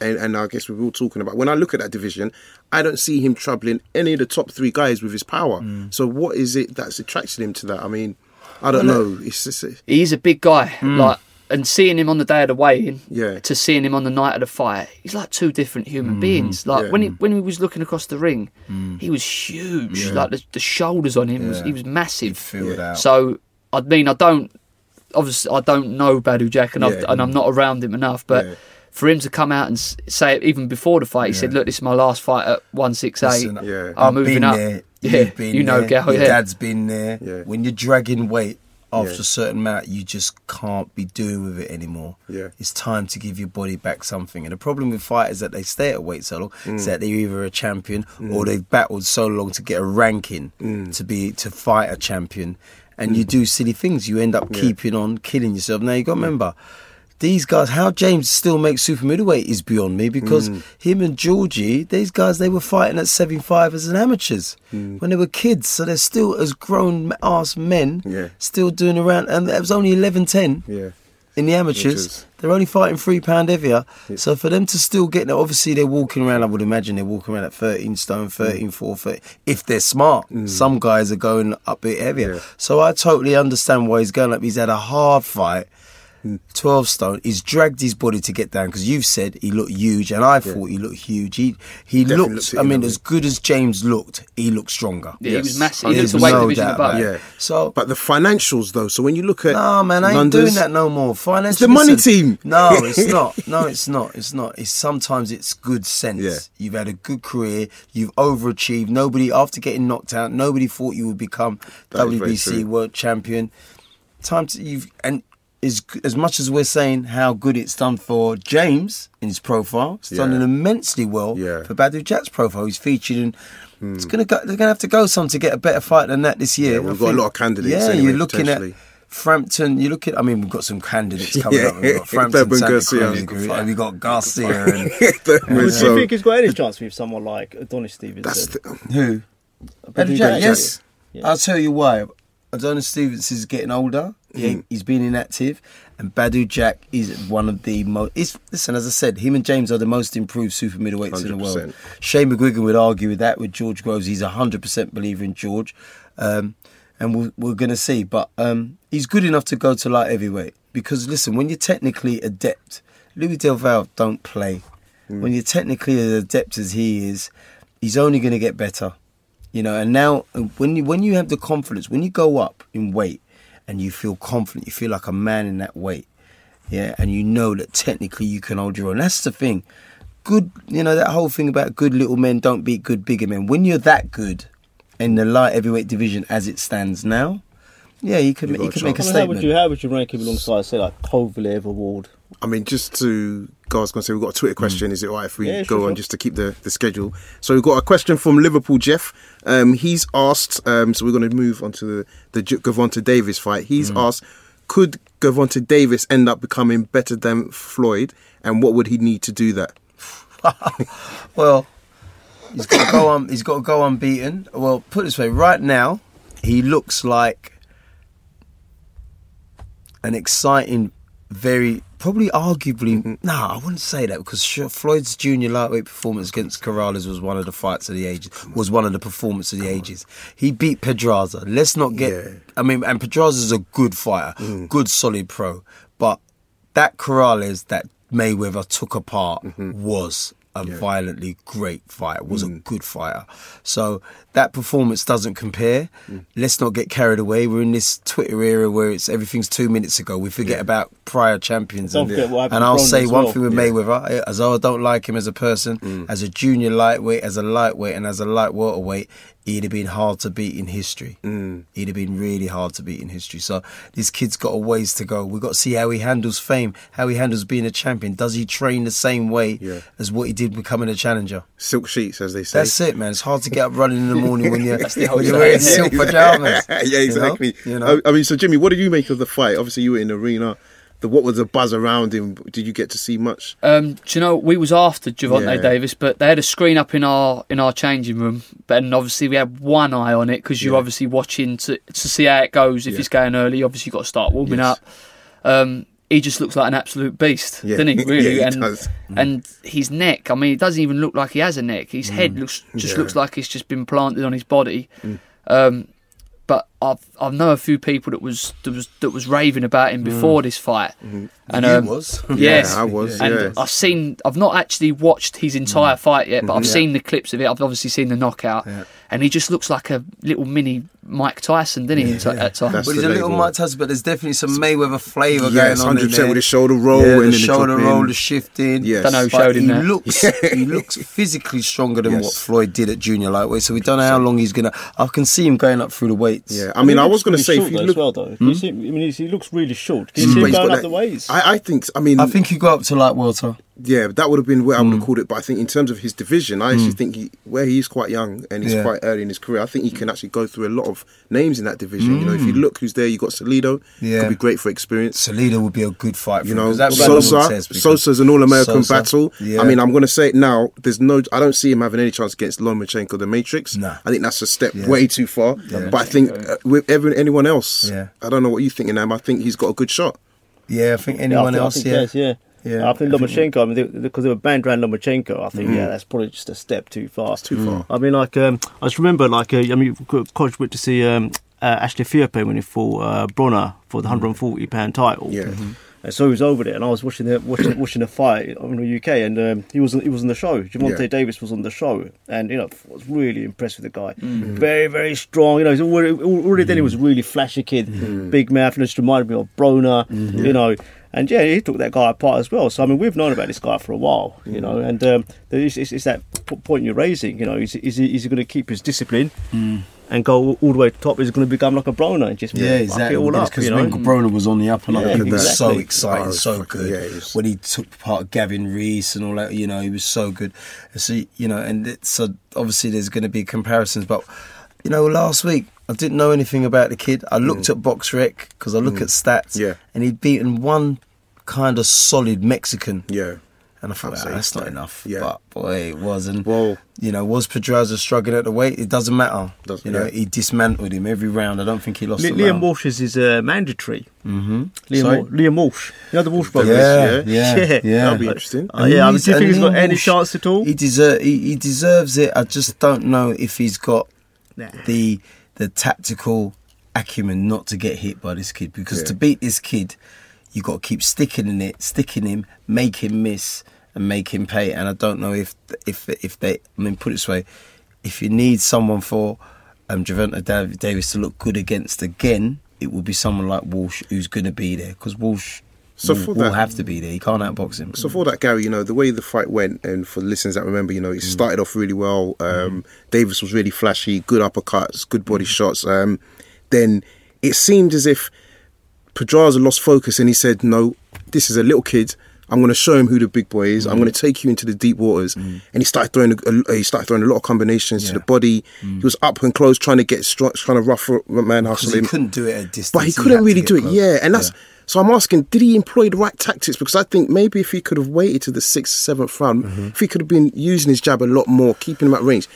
and, and I guess we were all talking about when I look at that division, I don't see him troubling any of the top three guys with his power. Mm. So, what is it that's attracting him to that? I mean, I don't know. It's just, He's a big guy, mm. like, and seeing him on the day of the weigh-in, Yeah. to seeing him on the night of the fight, he's like two different human mm. beings. Like Yeah. when he when he was looking across the ring, mm. he was huge. Like the, the shoulders on him was he was massive. So I mean, I don't. Obviously I don't know Badou Jack and, I've, Yeah. and I'm not around him enough, but. Yeah. For him to come out and say it even before the fight, he said, "Look, this is my last fight at 168. Listen, Yeah. I'm I've moving been up." there. Yeah, You've been you know, there. Gal, Your yeah. dad's been there. Yeah. When you're dragging weight after Yeah. a certain amount, you just can't be doing with it anymore. Yeah. It's time to give your body back something. And the problem with fighters that they stay at weight so long Mm. is that they're either a champion or they've battled so long to get a ranking Mm. to be to fight a champion. And you do silly things. You end up keeping on killing yourself. Now you got to remember. These guys, how James still makes super middleweight is beyond me because Mm. him and Georgie, these guys, they were fighting at 75 as an amateurs Mm. when they were kids. So they're still as grown ass men, Yeah. still doing around. And it was only 11 10 Yeah. In the amateurs. They're only fighting three pound heavier. So for them to still get there, obviously they're walking around. I would imagine they're walking around at 13 stone, mm. 13, 4, 30, if they're smart. Mm. Some guys are going up a bit heavier. Yeah. So I totally understand why he's going up. He's had a hard fight. 12 stone. He's dragged his body to get down because you've said he looked huge, and I thought he looked huge. He he Definitely looked. looked I mean, as good as James looked, he looked stronger. Yeah, he was massive. He There's looked a weight no division doubt above. Yeah. So But the financials, though. So when you look at no, man, I ain't numbers- doing that no more. Finance. It's the money team. No, *laughs* it's not. No, it's not. It's not. It's sometimes it's good sense. Yeah. You've had a good career. You've overachieved. Nobody after getting knocked out. Nobody thought you would become That is very WBC world champion. Time to you've and. As, as much as we're saying how good it's done for James in his profile, it's done Yeah. an immensely well Yeah. for Badou Jack's profile. He's featured in. It's gonna go, they're gonna have to go some to get a better fight than that this year. Hmm. Yeah, we've I got a lot of candidates Yeah, anyway, you're looking at. Frampton, you look at. I mean, we've got some candidates *laughs* coming Yeah. up. We've got *laughs* Frampton, Santa Garcia. Cruz, we've- we've got Garcia, and *laughs* Durban, Do you so- think he's got any chance with someone like Adonis Stevenson? the, who? Badou Jack, Jack. yes. Yeah. I'll tell you why. Adonis Stevens is getting older. He, he's been inactive, and Badou Jack is one of the most. Listen, as I said, him and James are the most improved super middleweights in the world. 100%. Shane McGuigan would argue with that with George Groves. He's a hundred percent believer in George, um, and we're, we're going to see. But um, he's good enough to go to light heavyweight because listen, when you're technically adept, Louis Del Valle don't play. When you're technically as adept as he is, he's only going to get better. You know, and now when you when you have the confidence, when you go up in weight and you feel confident, you feel like a man in that weight, yeah, and you know that technically you can hold your own. That's the thing. Good, you know that whole thing about good little men don't beat good bigger men. When you're that good in the light heavyweight division as it stands now, yeah, you can You've you got a can make a I mean, how would statement. you how would you rank him alongside say like Kovalev Award? I mean, just to was going to say, we've got a Twitter question. Is it all right if we Yeah, go sure, on sure. just to keep the, the schedule? So we've got a question from Liverpool Jeff. Um, he's asked, um, so we're going to move on to the, the Gervonta Davis fight. He's asked, could Gervonta Davis end up becoming better than Floyd? And what would he need to do that? *laughs* Well, he's got to go on. He's got to go unbeaten. Well, put it this way: right now, he looks like an exciting, very probably arguably. No, I wouldn't say that because Floyd's junior lightweight performance against Corrales was one of the fights of the ages. Was one of the performance of the ages. He beat Pedraza. Let's not get. Yeah. I mean, and Pedraza's a good fighter, mm. good solid pro, but that Corrales that Mayweather took apart mm-hmm. was a violently great fighter, was a mm. good fighter. So that performance doesn't compare. Mm. Let's not get carried away. We're in this Twitter era where it's everything's two minutes ago. We forget about prior champions. Don't and, forget what happened and I'll say one well. thing with Mayweather, as though I don't like him as a person, mm. as a junior lightweight, as a lightweight, and as a light welterweight, he'd have been hard to beat in history. Mm. He'd have been really hard to beat in history. So this kid's got a ways to go. We've got to see how he handles fame, how he handles being a champion. Does he train the same way Yeah. as what he did becoming a challenger? Silk sheets, as they say. That's it, man. It's hard to get up running in the morning when you're, *laughs* the whole when you're wearing silk pajamas. *laughs* yeah, you know? exactly. You know? I, I mean, so Jimmy, what did you make of the fight? Obviously, you were in the arena. The, what was the buzz around him? Did you get to see much? Um, do you know we was after Gervonta Yeah. Davis, but they had a screen up in our in our changing room, but and obviously we had one eye on it because you're Yeah. obviously watching to to see how it goes. If Yeah. it's going early, obviously you've got to start warming Yes. up. Um, he just looks like an absolute beast, Yeah. doesn't he? *laughs* Really, he and does. and his neck. I mean, it doesn't even look like he has a neck. His head looks just Mm. Mm. looks like it's just been planted on his body. Um, but I've I know a few people that was that was that was raving about him mm. before this fight, mm-hmm. and You um, was. *laughs* yes, Yeah, I was, and yeah. I've seen I've not actually watched his entire mm. fight yet, but I've mm-hmm. Yeah. seen the clips of it. I've obviously seen the knockout, Yeah. and he just looks like a little mini Mike Tyson, didn't he? in ti- At times. That's But he's a little. Mike Tyson, but there's definitely some Mayweather flavour Yes, going on. in 100% there. with the shoulder roll yeah, and the then the shoulder roll, the shifting. Yes. Don't know who showed him he that. looks he looks physically stronger than Yes. what Floyd did at junior lightweight. So we don't know how long he's gonna. I can see him going up through the weights. Yeah, I mean, I was going to say if you though, look, as well though. You hmm? see, I mean, he looks really short. Can you Mm. see him he's going up that- the weights? I, I think. I mean, I think you go up to light welter. Yeah, that would have been where I would have mm. called it. But I think in terms of his division, I actually mm. think he, where he's quite young and he's Yeah. quite early in his career, I think he can actually go through a lot of names in that division. You know, if you look who's there, you got Salido. Yeah. could be great for experience. Salido would be a good fight. For You him, know, 'cause that's Sosa. everyone Sosa's an all-American Sosa, battle. Yeah. I mean, I'm going to say it now. There's no. I don't see him having any chance against Lomachenko, the Matrix. Nah. I think that's a step Yeah. way too far. Yeah. But I think uh, with every, anyone else, Yeah. I don't know what you think, Nam. I think he's got a good shot. yeah, I think Yeah, I anyone think- I else. think yeah. yes, yeah. Yeah, I think I think- Lomachenko, I mean, because they, were banned around Lomachenko, I think, Mm. yeah, that's probably just a step too far. too far. I mean, like, um, I just remember, like, uh, I mean, College went to see um, uh, Ashley Theophane when he fought uh, Broner for the 140 pound title. Mm. Yeah. And so he was over there, and I was watching the watching, *coughs* watching the fight in the UK, and um, he was he was on the show. Gervonta Yeah. Davis was on the show, and you know, I was really impressed with the guy. Mm. Very very strong. You know, he's already already then he was a really flashy kid, Mm. big mouth, and just reminded me of Broner. You know, and yeah, he took that guy apart as well. So I mean, we've known about this guy for a while, you know, and um, it's, it's, it's that p- point you're raising. You know, is, is he, is he going to keep his discipline? And go all the way to the top. Is he going to become like a Broner and just Yeah, exactly. it all up? Because You know? Broner was on the up and up. Yeah, he was so exactly. exciting, Oh, so good. yeah, was- When he took part of Gavin Rees and all that, you know, he was so good. So you know, and it's, so obviously there's going to be comparisons. But you know, last week I didn't know anything about the kid. I looked at BoxRec because I look at stats. Mm. Yeah. and he'd beaten one kind of solid Mexican. Yeah. And I thought, I'd "Ah, that's so. not enough. Yeah. But boy, it was. And, Well- you know, was Pedraza struggling at the weight? It doesn't matter. Doesn't- you know, yeah. he dismantled him every round. I don't think he lost Li- a Liam round. Walsh's is uh, mandatory. Mm-hmm. Liam, Sorry? Wa- Liam Walsh. You know the Walsh brothers? Yeah, yeah, yeah. *laughs* That'll be interesting. Oh, yeah, I mean, he's- do you think he's and got Liam any Walsh, chance at all? He, deser- he, he deserves it. I just don't know if he's got Nah. the the tactical acumen not to get hit by this kid. Because Yeah. to beat this kid, you got to keep sticking in it, sticking him, make him miss, and make him pay. And I don't know if if if they. I mean, put it this way: if you need someone for um, Gervonta Dav- Davis to look good against again, it will be someone like Walsh who's going to be there because Walsh. So will, for will have to be there. He can't outbox him. So for that, Gary, you know the way the fight went, and for the listeners that remember, you know, Mm. he started off really well. Um, Davis was really flashy, good uppercuts, good body Mm. shots. Um, then it seemed as if Pedraza lost focus, and he said, "No, this is a little kid. I'm going to show him who the big boy is. I'm Mm. going to take you into the deep waters." And he started throwing, a, he started throwing a lot of combinations to Yeah. Mm. the body. He was up and close, trying to get strong, trying to rough man hustle Because he couldn't do it at distance. But he had couldn't really do it, close. yeah. And that's so I'm asking, did he employ the right tactics? Because I think maybe if he could have waited to the sixth, seventh round, Mm-hmm. if he could have been using his jab a lot more, keeping him at range.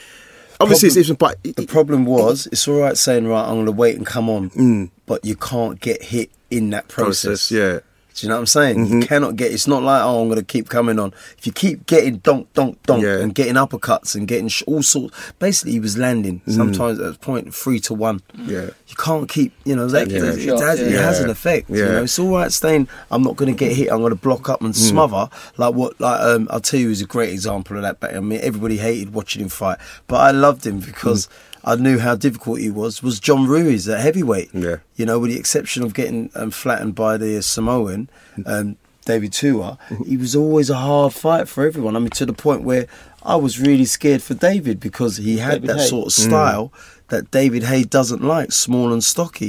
Obviously, it's different, but The problem was, it's all right saying, right, I'm going to wait and come on, but you can't get hit in that process. process, yeah. Do you know what I'm saying? You mm-hmm. cannot get. It's not like oh, I'm going to keep coming on. If you keep getting donk, donk, donk, Yeah. and getting uppercuts and getting sh- all sorts. Basically, he was landing. Mm. Sometimes at a point three to one. Yeah. You can't keep. You know that. Taking it, them it shots, has, it has an effect. You Yeah. know, it's all right saying I'm not going to get hit. I'm going to block up and mm. smother. Like what? Like um, I'll tell you, is a great example of that. But I mean, everybody hated watching him fight, but I loved him mm. because. I knew how difficult he was. Was John Ruiz at heavyweight? Yeah. You know, with the exception of getting um, flattened by the Samoan, um, David Tua, he was always a hard fight for everyone. I mean, to the point where I was really scared for David because he had David that Haye. sort of style that David Haye doesn't like, small and stocky,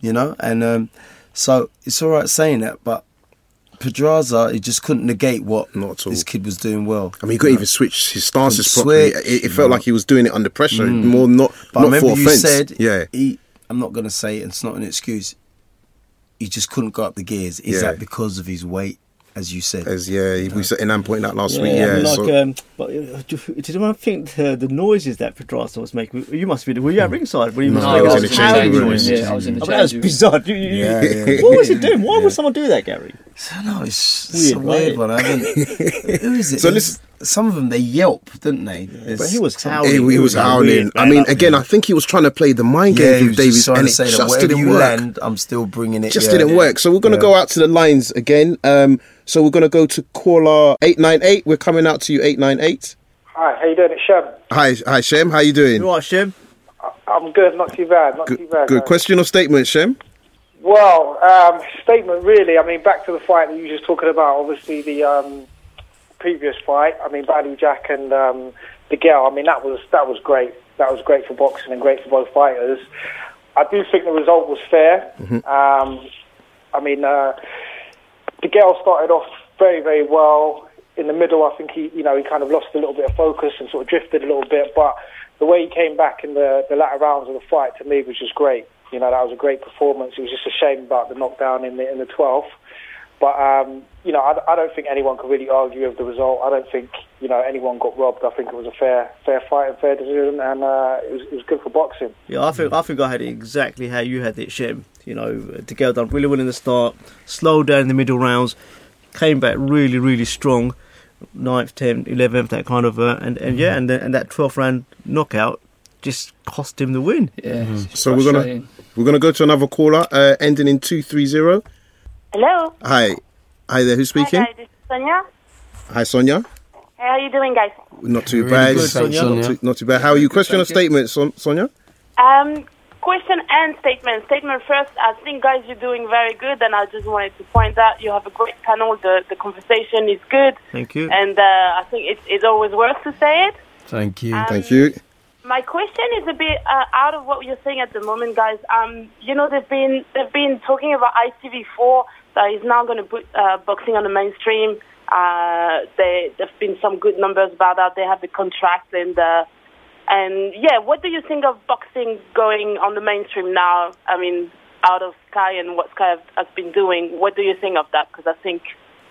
you know? And um, so it's all right saying that, but Pedraza, he just couldn't negate what Not at all. this kid was doing well. I mean, he couldn't even switch his stances Couldn't properly. switch, It, it felt know. like he was doing it under pressure, more not But I not remember for you offense. said, yeah, he, I'm not going to say it, it's not an excuse. He just couldn't go up the gears. Is Yeah. that because of his weight, as you said? as yeah, we said in Am pointing out last Yeah, week. I Yeah, mean, like, so, um, but uh, do- did anyone think the, the noises that Pedraza was making? You must be. Were you at ringside? When he was No, making I was in the howling changing room. Yeah, I was in the I mean, that was changing room. bizarre. You- you- Yeah, yeah, what was he *laughs* doing? Why Yeah. would someone do that, Gary? So no, it's, Weird, it's a weird right? one. I haven't. *laughs* Who is it? So It listen- some of them they yelp, didn't they? But he was Some- howling. He, he was Weird, howling. I mean, again. I think he was trying to play the mind game he with was Davis, just and it say that just didn't you work. land, I'm still bringing it. just yeah. didn't work. So we're going to Yeah. go out to the lines again. Um, so we're going to go to caller eight nine eight. We're coming out to you eight nine eight. Hi, how you doing? It's Shem. Hi, hi, Shem. How you doing? You all right, Shem? I'm good, not too bad, not too bad. Good guys. question or statement, Shem? Well, um, statement really. I mean, back to the fight that you were just talking about. Obviously, the um, previous fight. I mean, Badou Jack and um, DeGale. I mean, that was that was great. That was great for boxing and great for both fighters. I do think the result was fair. Um, I mean, uh, DeGale started off very, very well. In the middle, I think he, you know, he kind of lost a little bit of focus and sort of drifted a little bit. But the way he came back in the, the latter rounds of the fight to me was just great. You know, that was a great performance. It was just a shame about the knockdown in the in the twelfth. But um, you know, I, I don't think anyone could really argue with the result. I don't think you know anyone got robbed. I think it was a fair fair fight and fair decision, and uh, it was it was good for boxing. Yeah, I think I think I had it exactly how you had it, Shem. You know, DeGale done really well in the start, slowed down in the middle rounds, came back really, really strong. 9th, 10th, 11th, that kind of, uh, and, and yeah, and, and that 12th round knockout just cost him the win. Yeah. So we're gonna we're gonna go to another caller uh, ending in two three zero. Hello. Hi, hi there. Who's speaking? Hi, guys. This is Sonia. Hi, Sonia. Hey, how you doing, guys? Not too Really bad. good, thanks, not, too, not too bad. How are you? Question or statement, Son- Sonia? Um, question and statement. Statement first. I think, guys, you're doing very good, and I just wanted to point out you have a great panel. The the conversation is good, Thank you. and uh, I think it's it's always worth to say it. Thank you. Um, Thank you. My question is a bit uh, out of what you're saying at the moment, guys. Um, you know, they've been they've been talking about ITV4 that is now going to put uh, boxing on the mainstream. Uh, they, there've been some good numbers about that. They have the contract and uh, and yeah. What do you think of boxing going on the mainstream now? I mean, out of Sky and what Sky have, has been doing. What do you think of that? Because I think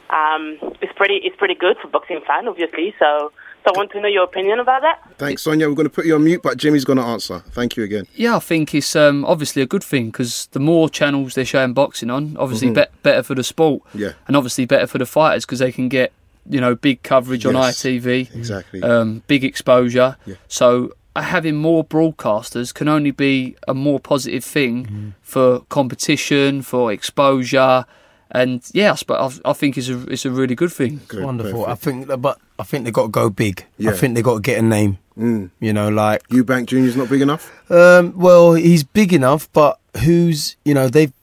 um, it's pretty it's pretty good for boxing fan, obviously. So. So I want to know your opinion about that. Thanks, Sonia. We're going to put you on mute, but Jimmy's going to answer. Thank you again. Yeah, I think it's um, obviously a good thing because the more channels they're showing boxing on, obviously Mhm. bet better for the sport, Yeah. and obviously better for the fighters because they can get you know big coverage on ITV, exactly. um, big exposure. Yeah. So uh, having more broadcasters can only be a more positive thing Mm-hmm. for competition, for exposure, and yeah, I, sp- I, I think it's a it's a really good thing. Wonderful. I think, but I think they got to go big. Yeah. I think they got to get a name. Mm. You know, like Eubank Junior's not big enough. Um, well, he's big enough, but who's you know they've.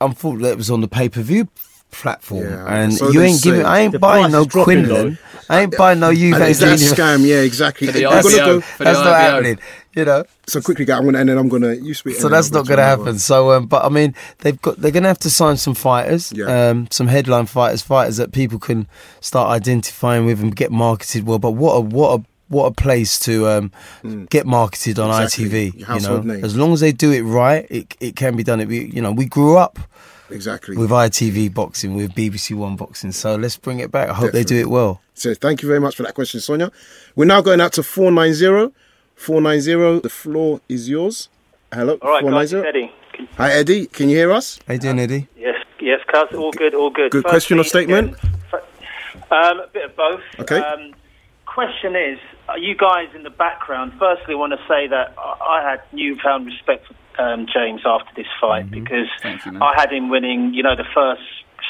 Unfortunately, it was on the pay per view platform, Yeah, and so you ain't giving. I ain't buying no Quinlan. I ain't buying no And Eubank it's that Junior. scam, yeah, exactly. For the I'm gonna IPO, go- for the That's not IPO. happening. You know. So quickly, I'm to, and then I'm going to. You speak. So that's not going to another happen. So, um, but I mean, they've got they're going to have to sign some fighters, Yeah. um, some headline fighters, fighters that people can start identifying with and get marketed well. But what a what a what a place to um, get marketed on. Exactly. ITV. You know, name. as long as they do it right, it it can be done. It we, you know we grew up Exactly. with ITV boxing, with BBC One boxing. So let's bring it back. I hope they do it well. So thank you very much for that question, Sonia. We're now going out to 490. 490, the floor is yours. Hello, All right, guys, 490. it's Eddie. Can- Hi, Eddie. Can you hear us? How you doing, Eddie? Yes, yes, cuz. All good, all good. Good question or statement? Um, a bit of both. Okay. Um, question is, are you guys in the background? Firstly, I want to say that I I had newfound respect for um, James after this fight Mm-hmm. because I had him winning, you know, the first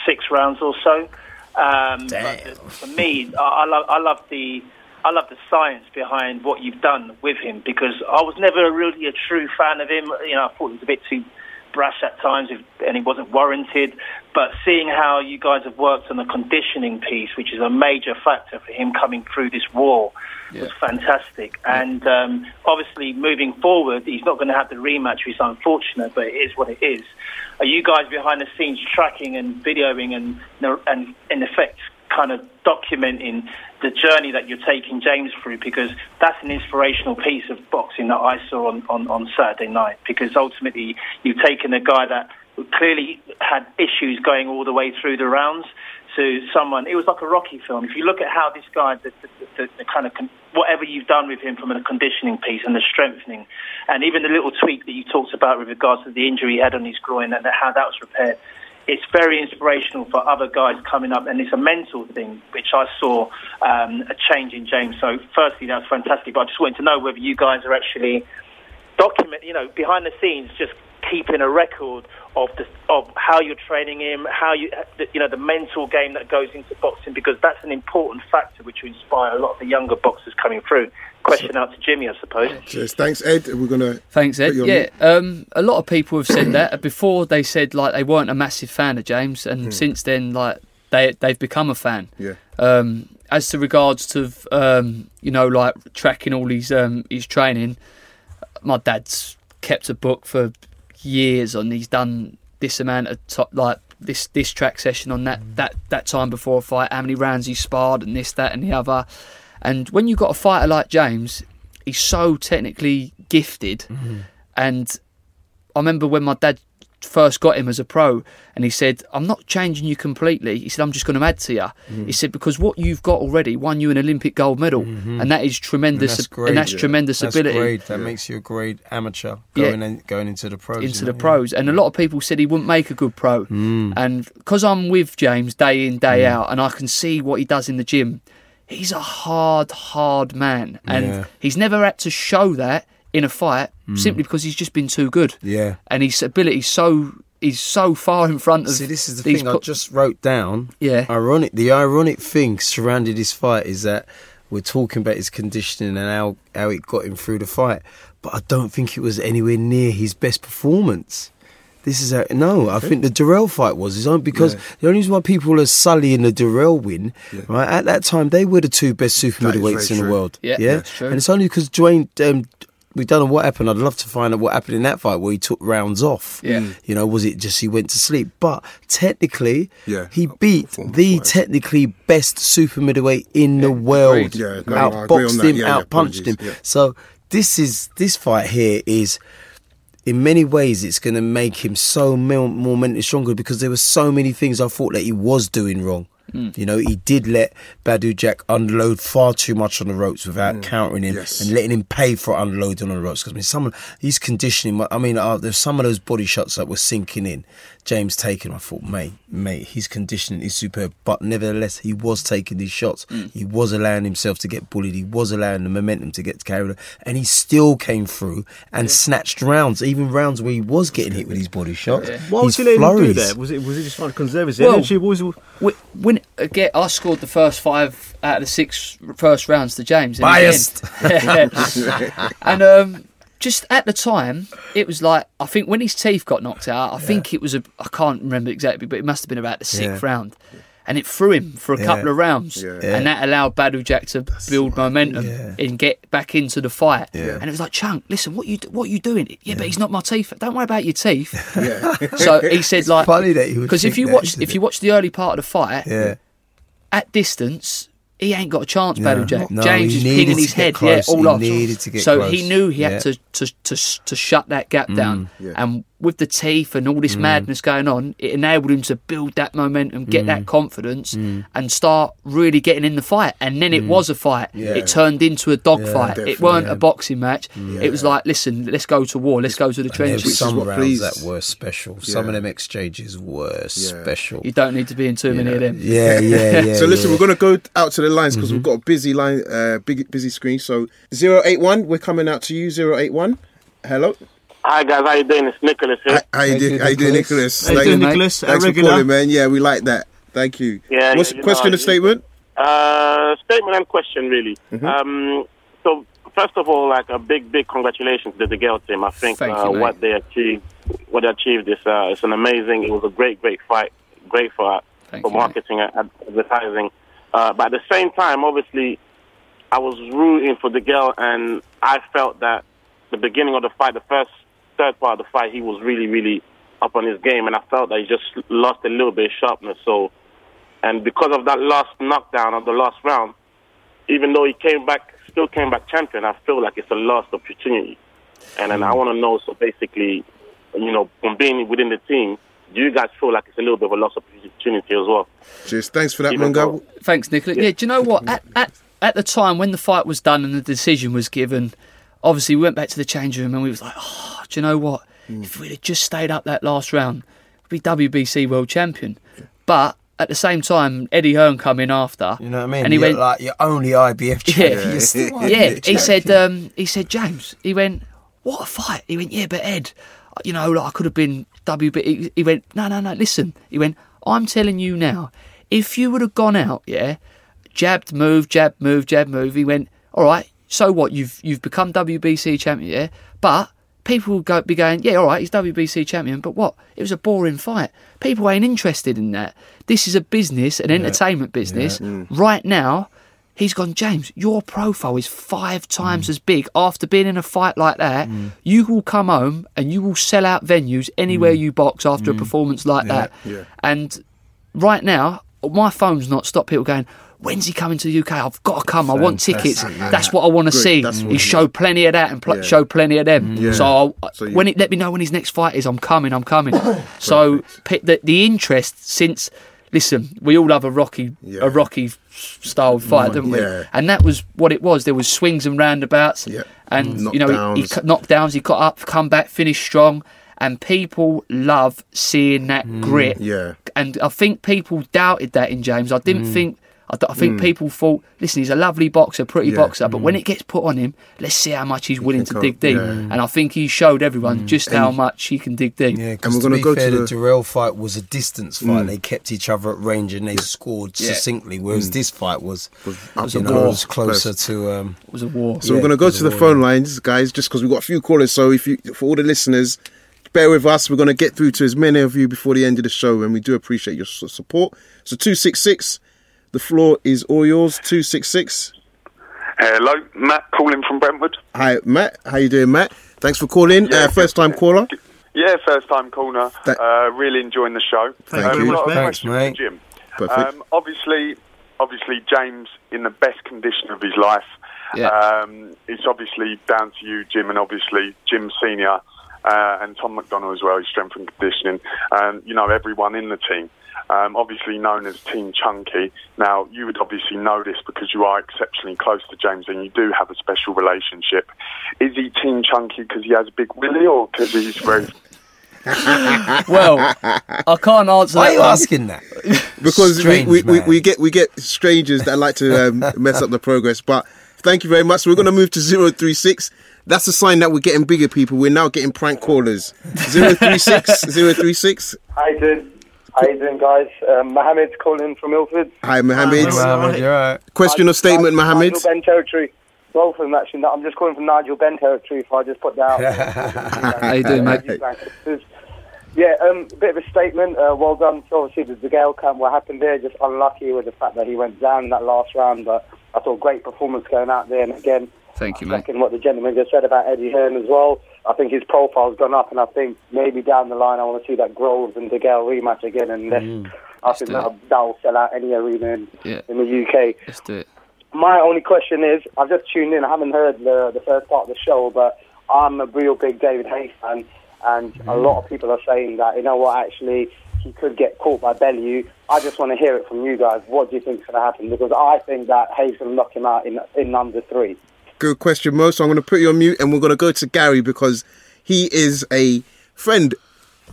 six rounds or so. Um, but for me, I, I love, I love the. I love the science behind what you've done with him because I was never really a true fan of him. You know, I thought he was a bit too brash at times if, and he wasn't warranted. But seeing how you guys have worked on the conditioning piece, which is a major factor for him coming through this war, was fantastic. And um, obviously, moving forward, he's not going to have the rematch, which is unfortunate, but it is what it is. Are you guys behind the scenes tracking and videoing and, and in effect, kind of documenting the journey that you're taking James through because that's an inspirational piece of boxing that I saw on, on, on Saturday night because ultimately you've taken a guy that clearly had issues going all the way through the rounds to someone it was like a Rocky film. If you look at how this guy the, the, the, the kind of con- whatever you've done with him from a conditioning piece and the strengthening and even the little tweak that you talked about with regards to the injury he had on his groin and how that was repaired it's very inspirational for other guys coming up, and it's a mental thing, which I saw um, a change in James. So, firstly, that's fantastic. But I just wanted to know whether you guys are actually document, you know, behind the scenes, just keeping a record of the of how you're training him, how you you know the mental game that goes into boxing because that's an important factor which will inspire a lot of the younger boxers coming through. Question out to Jimmy, I suppose. Cheers. Thanks, Ed. We're gonna. Thanks, Ed. put you on Yeah, um, a lot of people have said that before. They said like they weren't a massive fan of James, and Hmm. since then, like they they've become a fan. Yeah. Um, as to regards to um, you know like tracking all his um, his training, my dad's kept a book for years on. He's done this amount of to- like this this track session on that that that time before a fight. How many rounds he sparred and this that and the other. And when you've got a fighter like James, he's so technically gifted. And I remember when my dad first got him as a pro, and he said, "I'm not changing you completely." He said, "I'm just going to add to you." Mm. He said, "Because what you've got already won you an Olympic gold medal, and that is tremendous, And that's and great. that's tremendous That's ability." great. That makes you a great amateur Yeah. going in, going into the pros. into the pros. And a lot of people said he wouldn't make a good pro. Mm. And because I'm with James day in, day Mm. out, and I can see what he does in the gym, he's a hard, hard man. And Yeah. he's never had to show that in a fight Mm. simply because he's just been too good. Yeah. And his ability so is so far in front of. See, this is the thing I just wrote down. Yeah. Ironic. The ironic thing surrounded this fight is that we're talking about his conditioning and how how it got him through the fight, but I don't think it was anywhere near his best performance. This is how, no. I think the Dirrell fight was his own because Yeah. the only reason why people are sullying the Dirrell win, right? At that time, they were the two best super That is middleweights very in the world. Yeah, yeah. that's true. And it's only because Dwayne. Um, we don't know what happened. I'd love to find out what happened in that fight where he took rounds off. Yeah. You know, was it just he went to sleep? But technically, Yeah. he beat the technically best super middleweight in the world. Yeah, no, I agree on Outboxed that. him, Yeah, yeah, outpunched him. yeah. So this is this fight here is. In many ways, it's going to make him so mil- more mentally stronger because there were so many things I thought that he was doing wrong. Mm. You know, he did let Badou Jack unload far too much on the ropes Mm. without countering him Yes. and letting him pay for unloading on the ropes. Because I mean, some of his conditioning. I mean, uh, there's some of those body shots that were sinking in. James taking, I thought, mate, mate, his conditioning is superb. But nevertheless, he was taking these shots. Mm. He was allowing himself to get bullied. He was allowing the momentum to get carried, away. and he still came through and snatched rounds, even rounds where he was getting hit with his body shots. Why was he letting him do flurries. that? Was it was he just trying to conserve his Well, energy? What was When, when again, I scored the first five out of the six first rounds to James. Biased. *laughs* *laughs* and um, just at the time, it was like I think when his teeth got knocked out, I think it was a I can't remember exactly, but it must have been about the sixth Yeah. round. And it threw him for a Yeah. couple of rounds, Yeah. and that allowed Badou Jack to build momentum Yeah. and get back into the fight. Yeah. And it was like, Chunk, listen, what you what you doing? Yeah, but he's not my teeth. Don't worry about your teeth. *laughs* *laughs* So he said, like, funny that he because if you that, watch if it? you watch the early part of the fight, Yeah. at distance, he ain't got a chance, No. Badou Jack. No, James is needed pinging his head, close. yeah, all He off. needed to get so close. he knew he had Yeah. to, to to to shut that gap down. Mm. Yeah. And with the teeth and all this mm. madness going on, it enabled him to build that momentum, get that mm. confidence, mm. and start really getting in the fight. And then it was a fight. Yeah. It turned into a dogfight. definitely. it weren't Yeah. a boxing match. It was like, listen, let's go to war. Let's go to the And there were trenches. some rounds pleased- that were special. Some of them exchanges were special. You don't need to be in too many of them. Yeah, yeah, yeah. *laughs* so listen, yeah. we're going to go out to the lines because we've mm-hmm. got a busy line, uh, big busy screen. So 081, we're coming out to you. 081. Hello. Hi guys, how you doing? It's Nicholas here. How you doing, how you doing, Nicholas? How you Thank- doing, Nicholas? Thanks A for calling, man. Yeah, we like that. Thank you. Yeah, What's yeah, you question know, or statement? Uh, statement and question, really. Mm-hmm. Um, so, first of all, like a big, big congratulations to DeGale team. I think uh, you, what they achieved, what they achieved is uh, it's an amazing. It was a great, great fight. Great for Thank for you, mate. marketing and advertising. Uh, but at the same time, obviously, I was rooting for DeGale, and I felt that the beginning of the fight, the first third part of the fight, he was really, really up on his game, and I felt that he just lost a little bit of sharpness. So, and because of that last knockdown of the last round, even though he came back, still came back champion, I feel like it's a lost opportunity. And then I mm. want to know, so basically, you know, from being within the team, do you guys feel like it's a little bit of a lost opportunity as well? Cheers. Thanks for that, Mungo. Thanks, Nicola. Yeah. do you know what? At, at at the time when the fight was done and the decision was given, obviously we went back to the change room and we was like, oh, do you know what? If we'd have just stayed up that last round, we'd be WBC world champion. But at the same time, Eddie Hearn come in after. You know what I mean? And he You're went, like your only IBF champion. *laughs* Yeah, yeah. *laughs* He said, um, he said, James. He went, what a fight. He went, yeah, but Ed, you know, like I could have been WB. He, he went, no, no, no. Listen. He went, I'm telling you now. If you would have gone out, yeah, jabbed, move, jab, move, jab, move. He went, all right. So what? You've you've become WBC champion, yeah. But people will go, be going, yeah, all right, he's WBC champion. But what? It was a boring fight. People ain't interested in that. This is a business, an entertainment business. Mm. Right now, he's gone, James, your profile is five times mm. as big after being in a fight like that. Mm. You will come home and you will sell out venues anywhere you box after a performance like that. yeah. And right now, my phone's not stopped people going, When's he coming to the UK? I've got to come. I want tickets. That's what I want to see. He we- showed plenty of that and pl- Yeah. showed plenty of them. Yeah. So, I'll, So you- when it let me know when his next fight is, I'm coming. I'm coming. *coughs* so the, the interest since listen, we all love a rocky a rocky style fight, don't we? Yeah. And that was what it was. There was swings and roundabouts, and you know he, he Knockdowns. He got up, come back, finished strong, and people love seeing that grit. yeah. and I think people doubted that in James. I didn't Mm. think. I, th- I think Mm. people thought, listen, he's a lovely boxer, pretty Yeah. boxer, but Mm. when it gets put on him, let's see how much he's willing to can dig deep. yeah. And I think he showed everyone just how much he can dig deep. Yeah, because to be fair, the Dirrell fight was a distance fight. Mm. They kept each other at range and they scored Yeah. successly. Whereas Mm. this fight was, up you and know, close. was closer Close. to. Um, it was a war. So we're going to go to the phone lines, guys, just because we've got a few callers. So if you, for all the listeners, bear with us. We're going to get through to as many of you before the end of the show, and we do appreciate your support. So two six six, the floor is all yours. Two six six. Hello, Matt calling from Brentwood. Hi, Matt. How you doing, Matt? Thanks for calling. uh, first time caller. Yeah, first time caller. That- Uh, really enjoying the show. Thank um, you. got a Thanks, mate. Jim. Perfect. Um, obviously, obviously, James in the best condition of his life. Yeah. Um, it's obviously down to you, Jim, and obviously Jim Senior uh, and Tom McDonald as well. His strength and conditioning, and you know everyone in the team. Um, obviously known as Team Chunky. Now, you would obviously know this because you are exceptionally close to James and you do have a special relationship. Is he Team Chunky because he has a big willy or because he's very *laughs* well, I can't answer Why that. are you one. asking that? *laughs* because Strange, we, we, we, we get we get strangers that like to um, *laughs* mess up the progress. But thank you very much. We're going to move to 036. That's a sign that we're getting bigger people. We're now getting prank callers. 036, 036. How you doing? How you doing, guys? Um, Mohammed's calling from Ilford. Hi, Mohammed. Mohammed, you're right. Question or statement, Mohammed? Nigel Benn territory. Both of them actually. No, I'm just calling from Nigel Benn territory. If I just put that out. *laughs* How you doing, mate? Yeah, um, a bit of a statement. Uh, well done. So obviously, DeGale camp, what happened there, just unlucky with the fact that he went down in that last round. But I thought great performance going out there. And again, Thank you, mate. second what the gentleman just said about Eddie Hearn as well. I think his profile's gone up, and I think maybe down the line I want to see that Groves and DeGale rematch again. And mm. let's- I think that'll, that'll sell out any arena in, Yeah. in the UK. Let's do it. My only question is, I've just tuned in. I haven't heard the, the first part of the show, but I'm a real big David Haye's fan, and a mm. lot of people are saying that you know what, actually, he could get caught by Bellew. I just want to hear it from you guys. What do you think's going to happen? Because I think that Hayes to knock him out in in under three. Good question, Mo. So I'm going to put you on mute and we're going to go to Gary because he is a friend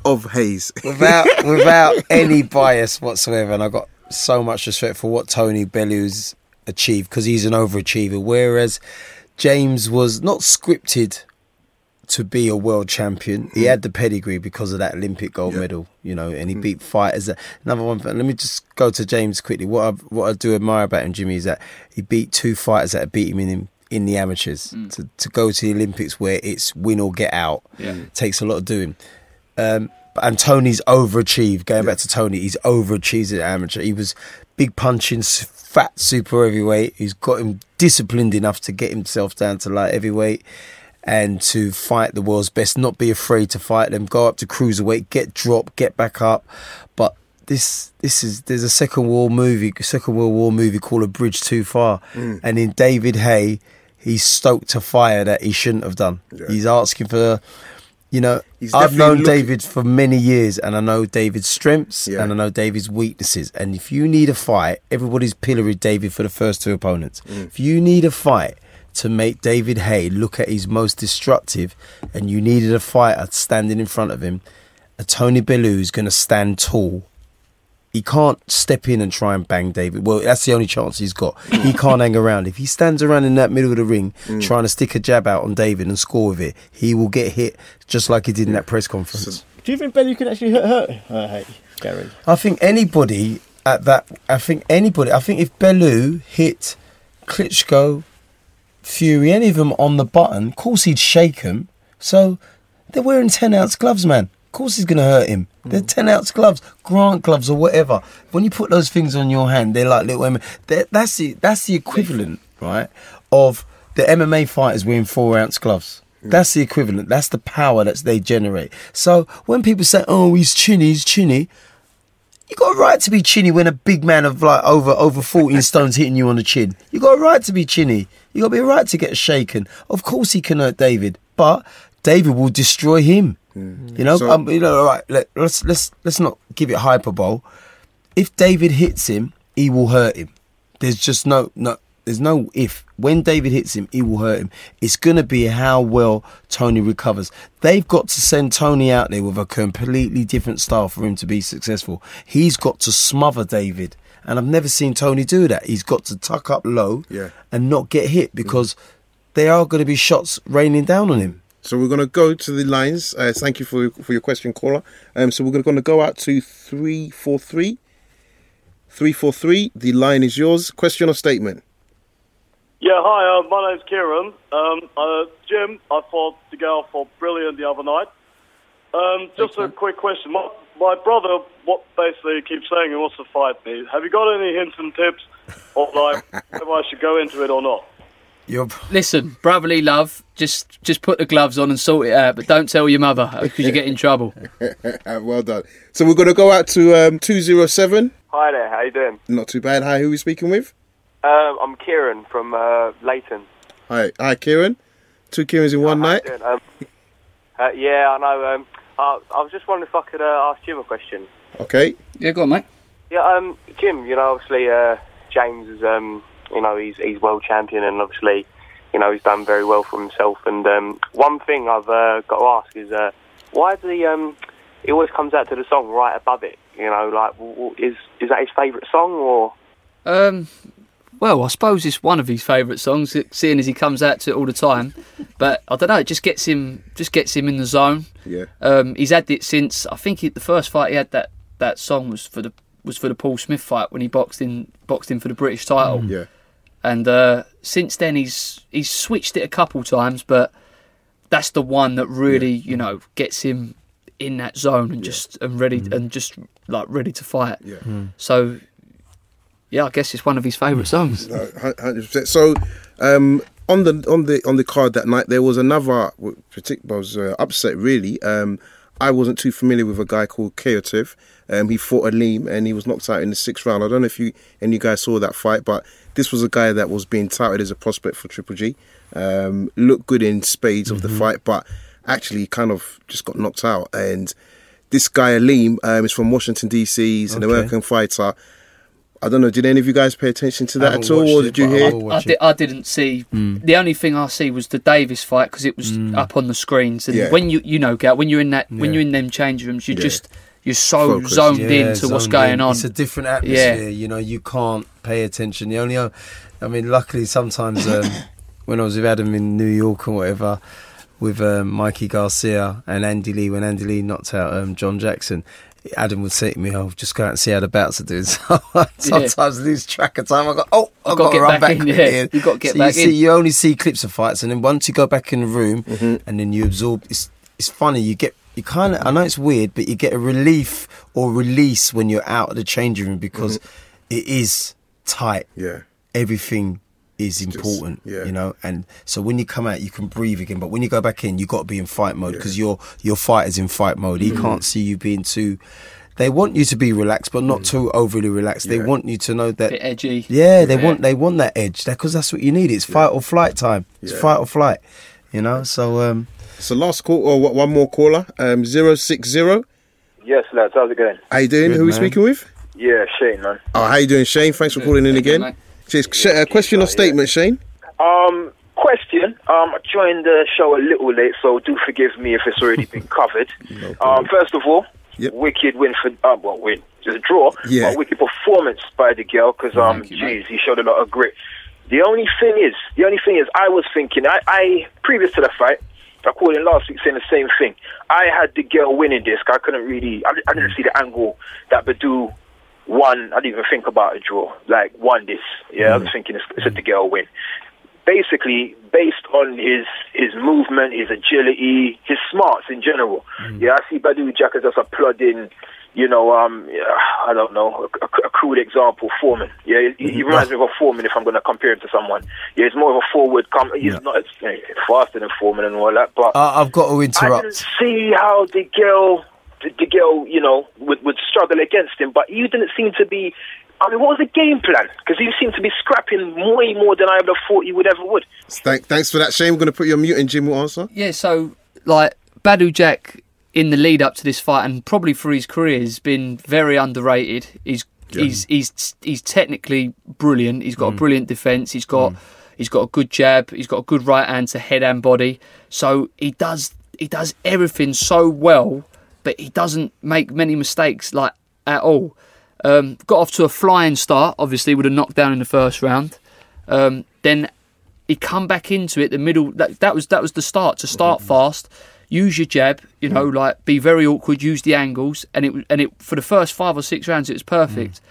of Haye's. *laughs* without without any bias whatsoever, and I've got so much respect for what Tony Bellew's achieved because he's an overachiever. Whereas James was not scripted to be a world champion. He had the pedigree because of that Olympic gold medal, you know, and he mm. beat fighters. Another one. Let me just go to James quickly. What I, what I do admire about him, Jimmy, is that he beat two fighters that had beat him in in the amateurs. To to go to the Olympics where it's win or get out Yeah. takes a lot of doing. Um, and Tony's overachieved. Going back to Tony, he's overachieved at amateur. He was big punching, fat super heavyweight. He's got him disciplined enough to get himself down to light heavyweight and to fight the world's best. Not be afraid to fight them. Go up to cruiserweight, get dropped, get back up. But this this is there's a Second World movie, Second World War movie called A Bridge Too Far, Mm. and in David Hay, he's stoked a fire that he shouldn't have done. He's asking for. You know, He's I've known David for many years, and I know David's strengths Yeah. and I know David's weaknesses. And if you need a fight, everybody's pilloried David for the first two opponents. Mm. If you need a fight to make David Haye look at his most destructive, and you needed a fighter standing in front of him, a Tony Bellew going to stand tall. He can't step in and try and bang David. Well, that's the only chance he's got. He *laughs* can't hang around. If he stands around in that middle of the ring Mm. trying to stick a jab out on David and score with it, he will get hit just like he did in that press conference. Do you think Bellew can actually hurt, hurt uh, hey, Gary? I think anybody at that. I think anybody. I think if Bellew hit Klitschko, Fury, any of them on the button, of course he'd shake them. So they're wearing ten ounce gloves, man. Of course he's going to hurt him. They're hmm. ten ounce gloves, Grant gloves or whatever. When you put those things on your hand, they're like little. M- they're- That's the that's the equivalent, right, of the MMA fighters wearing four ounce gloves. Hmm. That's the equivalent. That's the power that they generate. So when people say, "Oh, he's chinny, he's chinny," you got a right to be chinny when a big man of like over over fourteen *laughs* stones hitting you on the chin. You got a right to be chinny. You got to be a right to get shaken. Of course, he can hurt David, but David will destroy him. You know, So- um, you know. All right, let, let's let's let's not give it hyperbole. If David hits him, he will hurt him. There's just no no. There's no if. When David hits him, he will hurt him. It's going to be how well Tony recovers. They've got to send Tony out there with a completely different style for him to be successful. He's got to smother David. And I've never seen Tony do that. He's got to tuck up low Yeah. and not get hit because there are going to be shots raining down on him. So we're going to go to the lines. Uh, thank you for for your question, caller. Um, so we're going to go out to three four three. Three four three. The line is yours. Question or statement? Yeah, hi, uh, my name's Kieran. Um, uh, Jim, I thought DeGale fought brilliant the other night. Um, just a quick question. My, my brother what basically keeps saying he wants to fight me. Have you got any hints and tips of like *laughs* whether I should go into it or not? You're... Listen, brotherly love. Just just put the gloves on and sort it out, but don't tell your mother because you get in trouble. *laughs* well done. So we're going to go out to um, two zero seven. Hi there, how you doing? Not too bad. Hi, who are we speaking with? Um, I'm Kieran from uh, Leighton. Hi, hi, Kieran. Two Kierans in one night. How you doing? Um, *laughs* uh, yeah, I know. Um, I, I was just wondering if I could uh, ask Jim a question. Okay. Yeah, go on, mate. Yeah, um, Jim, you know, obviously uh, James is, um, you know, he's he's world champion, and obviously, you know, he's done very well for himself. And um, one thing I've uh, got to ask is, uh, why does he? Um, he always comes out to the song right above it. You know, like, w- w- is is that his favourite song or? Um, well, I suppose it's one of his favourite songs, seeing as he comes out to it all the time. *laughs* But I don't know, it just gets him, just gets him in the zone. Yeah. Um, he's had it since I think he, the first fight he had that that song was for the was for the Paul Smith fight when he boxed in boxed in for the British title. Yeah. And uh, since then he's he's switched it a couple times, but that's the one that really you know gets him in that zone and just and ready and just like ready to fight. Yeah. So yeah, I guess it's one of his favourite songs. Hundred percent. So, um, on the on the on the card that night, there was another particular was uh, upset. Really, um, I wasn't too familiar with a guy called Khytrov. Um, he fought Aleem and he was knocked out in the sixth round. I don't know if you and you guys saw that fight, but this was a guy that was being touted as a prospect for Triple G. Um, looked good in spades of the fight, but actually kind of just got knocked out. And this guy Aleem um, is from Washington DC. He's an Okay. American fighter. I don't know. Did any of you guys pay attention to that at all, watched or it, did you but I hear? I, di- I didn't see. The only thing I see was the Davis fight because it was up on the screens. And Yeah. when you you know, Gal, when you're in that when you're in them change rooms, you Yeah. just you're so Focused. zoned Yeah, into what's zoned going in. on. It's a different atmosphere. Yeah. You know, you can't pay attention. The only, I mean, luckily sometimes um, *coughs* when I was with Adam in New York or whatever, with um, Mikey Garcia and Andy Lee, when Andy Lee knocked out um, John Jackson. Adam would say to me, "Oh, just go out and see how the bouts are doing." *laughs* So sometimes I lose track of time. I go, "Oh, I've gotta got to get run back back, in, yeah. in." You gotta get so back you see, in. You only see clips of fights, and then once you go back in the room, Mm-hmm. and then you absorb. It's it's funny. You get you kind of. I know it's weird, but you get a relief or release when you're out of the changing room because it is tight. Mm-hmm. Yeah. Everything is important, yeah. you know, and so when you come out, you can breathe again. But when you go back in, you got to be in fight mode because your your fight is in fight mode. He Mm-hmm. can't see you being too. They want you to be relaxed, but not too overly relaxed. They Mm. Want you to know that Bit edgy. yeah, they want they want that edge because that's what you need. It's fight or flight time. It's Yeah. fight or flight. You know, so um, So last call or what- one more caller, um, zero six zero. Yes, lads, how's it going? How you doing? Good, Who are we speaking with? Yeah, Shane, man. Oh, how you doing, Shane? Thanks for calling in again. mate. Cheers. Sh- uh, question or statement, Shane? Um, question. Um, I joined the show a little late, so do forgive me if it's already been *laughs* covered. um, first of all, wicked win for uh, well, win just a draw. Yeah. but wicked performance by DeGale because um, geez, he showed a lot of grit. The only thing is, the only thing is, I was thinking, I, I previous to the fight, I called in last week saying the same thing. I had DeGale winning this. I couldn't really, I, I didn't mm. see the angle that Badou won. I didn't even think about a draw. Like won this. Yeah, I was mm. thinking it's, it's a DeGale win. Basically, based on his his movement, his agility, his smarts in general. Mm. Yeah, I see Badou Jack as just a plodding. You know, um, I don't know, a, a, a crude example, Foreman. Yeah, he, he reminds me of a Foreman if I'm going to compare him to someone. Yeah, he's more of a forward. Com- he's not as, you know, faster than Foreman and all that, but Uh, I've got to interrupt. I interrupt. didn't see how the girl, the, DeGale, you know, would, would struggle against him. But you didn't seem to be. I mean, what was the game plan? Because you seemed to be scrapping way more than I would have thought you would ever would. Thank, thanks for that, Shane. We're going to put you on mute and Jim will answer. Yeah, so like Badou Jack in the lead up to this fight and probably for his career has been very underrated. He's he's he's he's technically brilliant. He's got a brilliant defense. He's got he's got a good jab. He's got a good right hand to head and body. So he does he does everything so well, but he doesn't make many mistakes like at all. Um, got off to a flying start, obviously with a knockdown in the first round. Um, then he come back into it the middle that, that was that was the start to start fast use your jab you know mm. like be very awkward use the angles and it and it for the first five or six rounds it was perfect. Mm.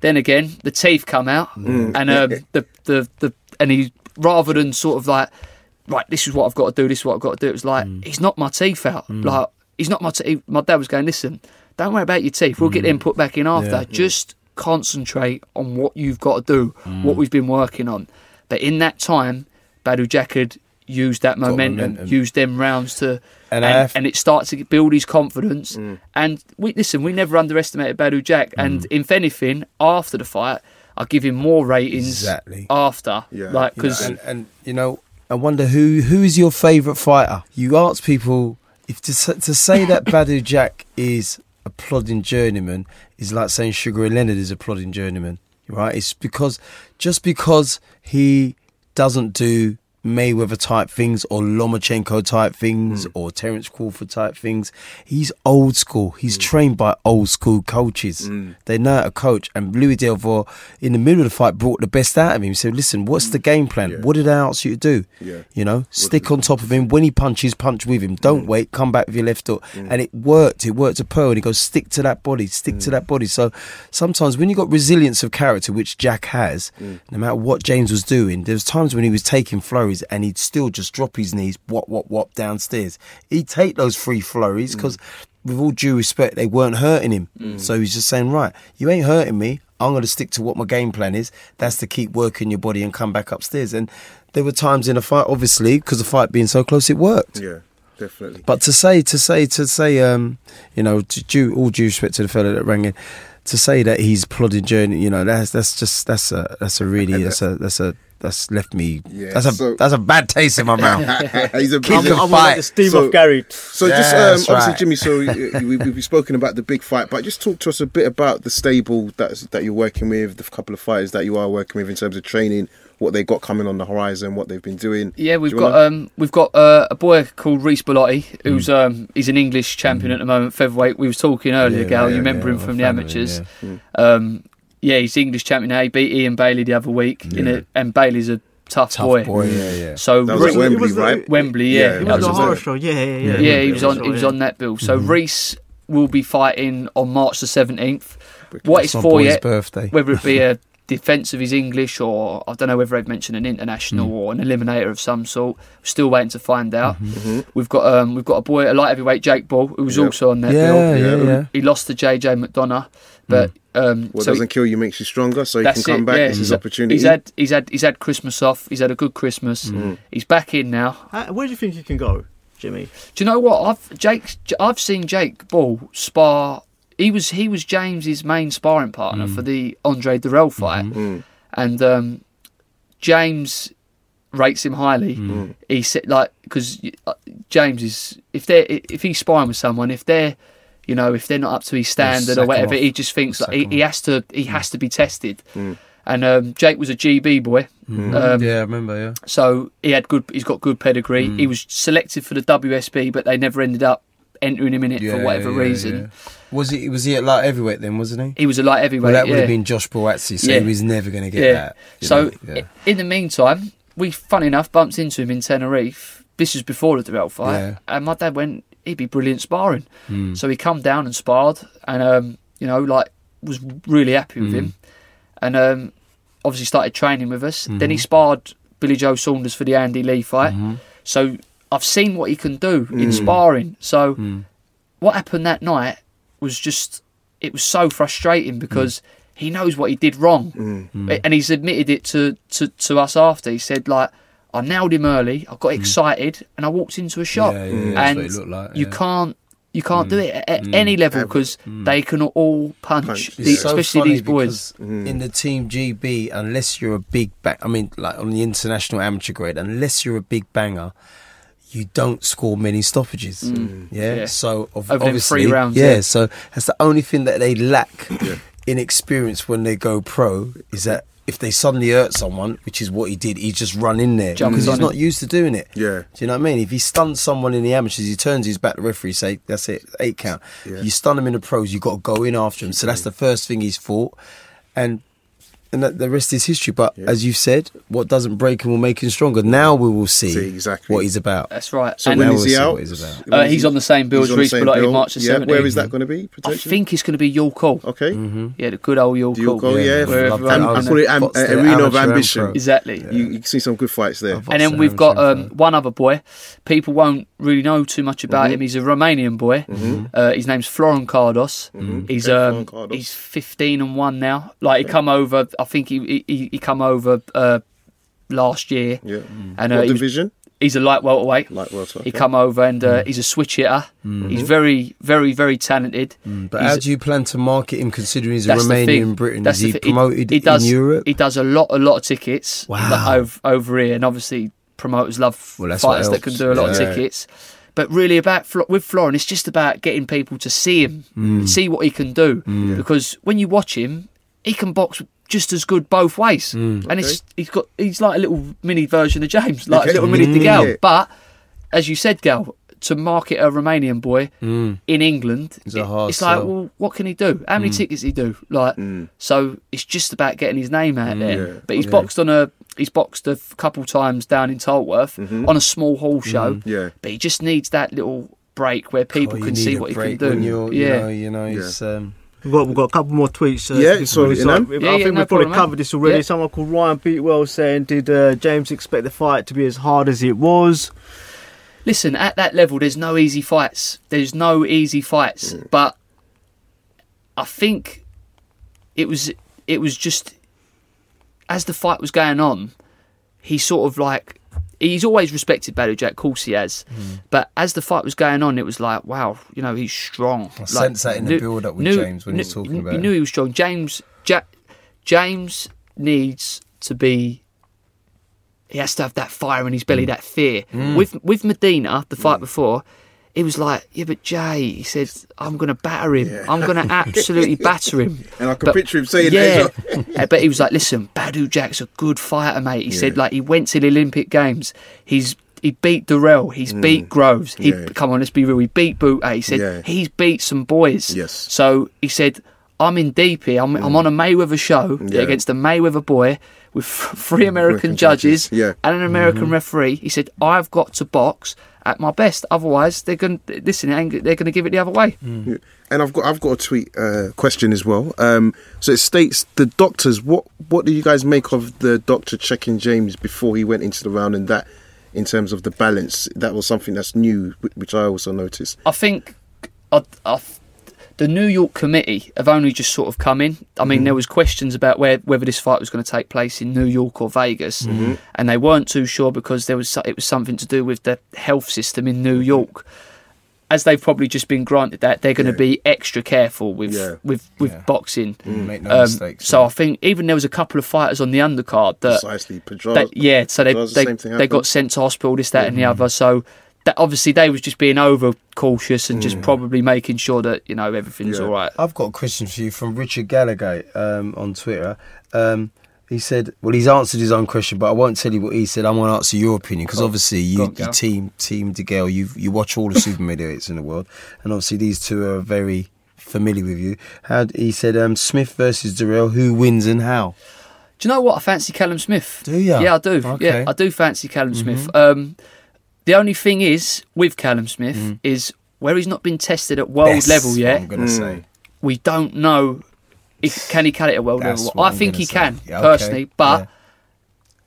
Then again the teeth come out Mm. mm. and um, the, the the and he rather than sort of like right this is what I've got to do this is what I've got to do it was like he's knocked my teeth out. Like he's not my teeth my dad was going listen don't worry about your teeth we'll get them put back in after. Yeah. just concentrate on what you've got to do what we've been working on. But in that time Badou Jack had used that momentum, momentum. used them rounds to, And and, have- and it starts to build his confidence. Mm. And we listen, we never underestimated Badou Jack. And mm. if anything, after the fight, I give him more ratings Exactly. after, yeah. like You know, because and, and you know, I wonder who who is your favourite fighter. You ask people if to to say that *laughs* Badou Jack is a plodding journeyman is like saying Sugar Ray Leonard is a plodding journeyman, right? It's because just because he doesn't do Mayweather type things or Lomachenko type things or Terence Crawford type things. He's old school. He's trained by old school coaches. They know how to coach. And Louis Del Valle, in the middle of the fight, brought the best out of him. He said, "Listen, what's the game plan? What did I ask you to do? Yeah. You know, stick on top of him. When he punches, punch with him. Don't wait. Come back with your left hook." And it worked. It worked a pearl. And he goes, "Stick to that body. Stick to that body." So sometimes when you've got resilience of character, which Jack has, no matter what James was doing, there was times when he was taking flurries and he'd still just drop his knees, whop whop whop downstairs. He'd take those three flurries because, with all due respect, they weren't hurting him. So he's just saying, "Right, you ain't hurting me. I'm going to stick to what my game plan is. That's to keep working your body and come back upstairs." And there were times in a fight, obviously, because the fight being so close, it worked. Yeah, definitely. But to say, to say, to say, um, you know, to due, all due respect to the fellow that rang in, to say that he's plodding journey, you know, that's that's just that's a that's a really that's a that's a that's left me Yeah, that's a so- that's a bad taste in my *laughs* mouth. He's a Keep he's the a- fight. So- So just Yeah, um, that's obviously, right. Jimmy. So *laughs* uh, we, we've spoken about the big fight, but just talk to us a bit about the stable that's, that you're working with, the couple of fighters that you are working with in terms of training, what they got coming on the horizon, what they've been doing. Yeah, we've Do got wanna- um, we've got uh, a boy called Reece Bellotti, who's um, he's an English champion at the moment, featherweight. We was talking earlier, Yeah, Gal. yeah, you remember yeah, him from a the fan of him, amateurs? yeah. Um, yeah, he's English champion now. He beat Ian Bailey the other week, in Yeah. a, and Bailey's a tough, boy. Tough boy. boy, yeah, yeah. So That was at Wembley, It was the- right? Wembley, Yeah, yeah. it It was a was horror show. Yeah, yeah, yeah. Yeah, he was on. He was on that bill. So Mm-hmm. Reece will be fighting on March the seventeenth. What That's it's my for yet? birthday. Whether it be *laughs* a defence of his English or I don't know whether they've mentioned an international Mm. or an eliminator of some sort. Still waiting to find out. Mm-hmm. We've got um we've got a boy, a light heavyweight, Jake Ball, who was Yep. also on that Yeah, bill. yeah, yeah. He lost to JJ McDonagh, but um What so doesn't kill you makes you stronger, so he can come it, back. yeah. This is opportunity. He's had he's had he's had Christmas off. He's had a good Christmas. Mm. He's back in now. Uh, where do you think he can go, Jimmy? Do you know what I've Jake? I've seen Jake Ball spar. He was he was James's main sparring partner for the Andre Dirrell fight, Mm. and um, James rates him highly. He said like because James is if they if he's sparring with someone if they're you know if they're not up to his standard or whatever off. he just thinks like he, he has to he has to be tested. and um, Jake was a GB boy. Mhm. Um, yeah, I remember. Yeah. So he had good. He's got good pedigree. Mm. He was selected for the WSB, but they never ended up entering him in it for whatever yeah, reason. yeah. Was he? Was he at light heavyweight then? Wasn't he? He was a light heavyweight. Well, that would yeah. have been Josh Buatsi, so Yeah. he was never going to get Yeah. that. So yeah. in the meantime, we funny enough bumped into him in Tenerife. This was before the Dirrell fight, Yeah. and my dad went, "He'd be brilliant sparring." Mm. So he come down and sparred, and um, you know, like was really happy with Mm. him, and um, obviously started training with us. Then he Mhm. sparred Billy Joe Saunders for the Andy Lee fight. Mhm. So I've seen what he can do in Mm. sparring. So Mm. what happened that night was just it was so frustrating because he knows what he did wrong Mm. and he's admitted it to, to, to us after he said like I nailed him early I got excited and I walked into a shop Mm. Yeah, yeah, yeah, that's and what it looked like, you yeah. can't you can't do it at, at Mm. any level because Mm. they can all punch, Punch. the- It's so especially funny these boys because in the team GB, unless you're a big bang, I mean, like on the international amateur grade, unless you're a big banger, you don't score many stoppages. Mm. Yeah? Yeah. so of, Over obviously, three rounds, yeah, yeah. So that's the only thing that they lack in experience when they go pro is that. If they suddenly hurt someone, which is what he did, he just run in there Jumps because he's on not him. used to doing it. Yeah. Do you know what I mean? If he stuns someone in the amateurs, he turns his back to the referee, say, that's it, eight count. Yeah. You stun him in the pros, you got to go in after him. So that's the first thing he's fought. And and that, the rest is history. But as you said, what doesn't break him will make him stronger. Now we will see, See, exactly. what he's about. that's right So And when now is we'll he out? what he's about. uh, he's on the same bill as on the Reece same Bellotti. March the Yeah, 17th where is that going to be? I think it's going to be York Hall Okay. Mm-hmm. yeah the good old York The York Hall Hall, yeah. where Love everyone- that. I call it am- Fox, uh, the Arena of amateur Ambition. pro. exactly You, you can see some good fights there. And then Fox we've and got Hamilton um, one other boy. People won't really know too much about Mm-hmm. him. He's a Romanian boy. Uh, his name's Florin Cardos. He's Okay, um, Florin Cardos. he's 15 and one now. Like he come over. I think he he, he come over uh, last year. Yeah. And uh, what he was- division? he's a light welterweight. Light welter, He come over and Mm. uh, he's a switch hitter. He's very very very talented. But He's- how do you plan to market him considering he's a that's the Romanian thing. in Britain? That's Is he promoted he does, in Europe? He does a lot, a lot of tickets Wow. over, over here, and obviously promoters love Well, fighters that can do a lot Yeah. of tickets. But really, about with Florin, it's just about getting people to see him, Mm. see what he can do. Because when you watch him, he can box just as good both ways, Mm. and it's he's got he's like a little mini version of James, like Okay. a little mini Mm. Gal. But as you said, Gal, to market a Romanian boy Mm. in England, It's a it- hard it's like, well, what can he do? How many tickets he do? Like, so it's just about getting his name out there. Yeah. But he's Yeah. boxed on a he's boxed a couple times down in Tolworth on a small hall show. Yeah. But he just needs that little break where people Oh, can see what he can do. When you're, yeah. you know, you know, it's, um, We've got, we've got a couple more tweets. Uh, Yeah, before sorry, we start. Inan. Yeah, I yeah, think no we've probably covered mate. this already. Yeah. Someone called Ryan Beatwell saying, "Did uh, James expect the fight to be as hard as it was?" Listen, at that level, there's no easy fights. There's no easy fights. But I think it was it was just as the fight was going on, he sort of like he's always respected Badou Jack, of course he has. Hmm. But as the fight was going on, it was like, wow, you know, he's strong. I Like, sense that in the knew- build-up with knew- James when knew- he's talking about You knew he was strong. James Jack James needs to be he has to have that fire in his belly, Mm. that fear. Hmm. With with Medina, the fight hmm. before, he was like, "Yeah, but Jay," he said, "I'm going to batter him. I'm going to absolutely *laughs* batter him." And I can But- picture him saying yeah, that. *laughs* Uh, but he was like, "Listen, Badou Jack's a good fighter, mate." He said, like, he went to the Olympic Games. He's he beat Dirrell. He's beat Groves. He Mm. Yeah. come on, let's be real. He beat Bute. He said Yeah. he's beat some boys. Yes. So he said, "I'm in deep here. I'm, I'm on a Mayweather show Mm. Yeah. against a Mayweather boy with *laughs* three American, American judges, yeah. and an American Mm-hmm. referee." He said, "I've got to box." At my best, otherwise they're going. to Listen, it ain't- they're going to give it the other way. Yeah. And I've got I've got a tweet uh, question as well. Um, so it states the doctors. What what do you guys make of the doctor checking James before he went into the round and that in terms of the balance? That was something that's new, which I also noticed. I think I, I, the New York committee have only just sort of come in. I mean, there mm-hmm. was questions about where, whether this fight was going to take place in New York or Vegas, mm-hmm. and they weren't too sure because there was it was something to do with the health system in New mm-hmm. York. As they've probably just been granted that, they're going to be extra careful with Yeah. with with Yeah. boxing. Mm. Mm. Make no Um, mistakes. so I think even there was a couple of fighters on the undercard that Precisely, Pedraza. they, yeah, so they Pedraza, they, same thing they got sent to hospital, this, that, and the other. So that obviously they was just being over cautious and just probably making sure that you know everything's Yeah. all right. I've got a question for you from Richard Gallagher um, on Twitter. Um, He said, "Well, he's answered his own question, but I won't tell you what he said. I'm going to answer your opinion because obviously you, on, you Gal. team team DeGale, you you watch all the *laughs* super middleweights in the world, and obviously these two are very familiar with you. How he said, um, Smith versus Dirrell, who wins and how? Do you know what? I fancy Callum Smith. Do you? Yeah, I do. Okay. Yeah, I do fancy Callum Mhm. Smith. Um, the only thing is with Callum Smith Mm. is where he's not been tested at world That's level yet. I'm gonna Mm. say. We don't know if can he cut it at world That's level. I I'm think he say. can Yeah, okay. personally, but. Yeah.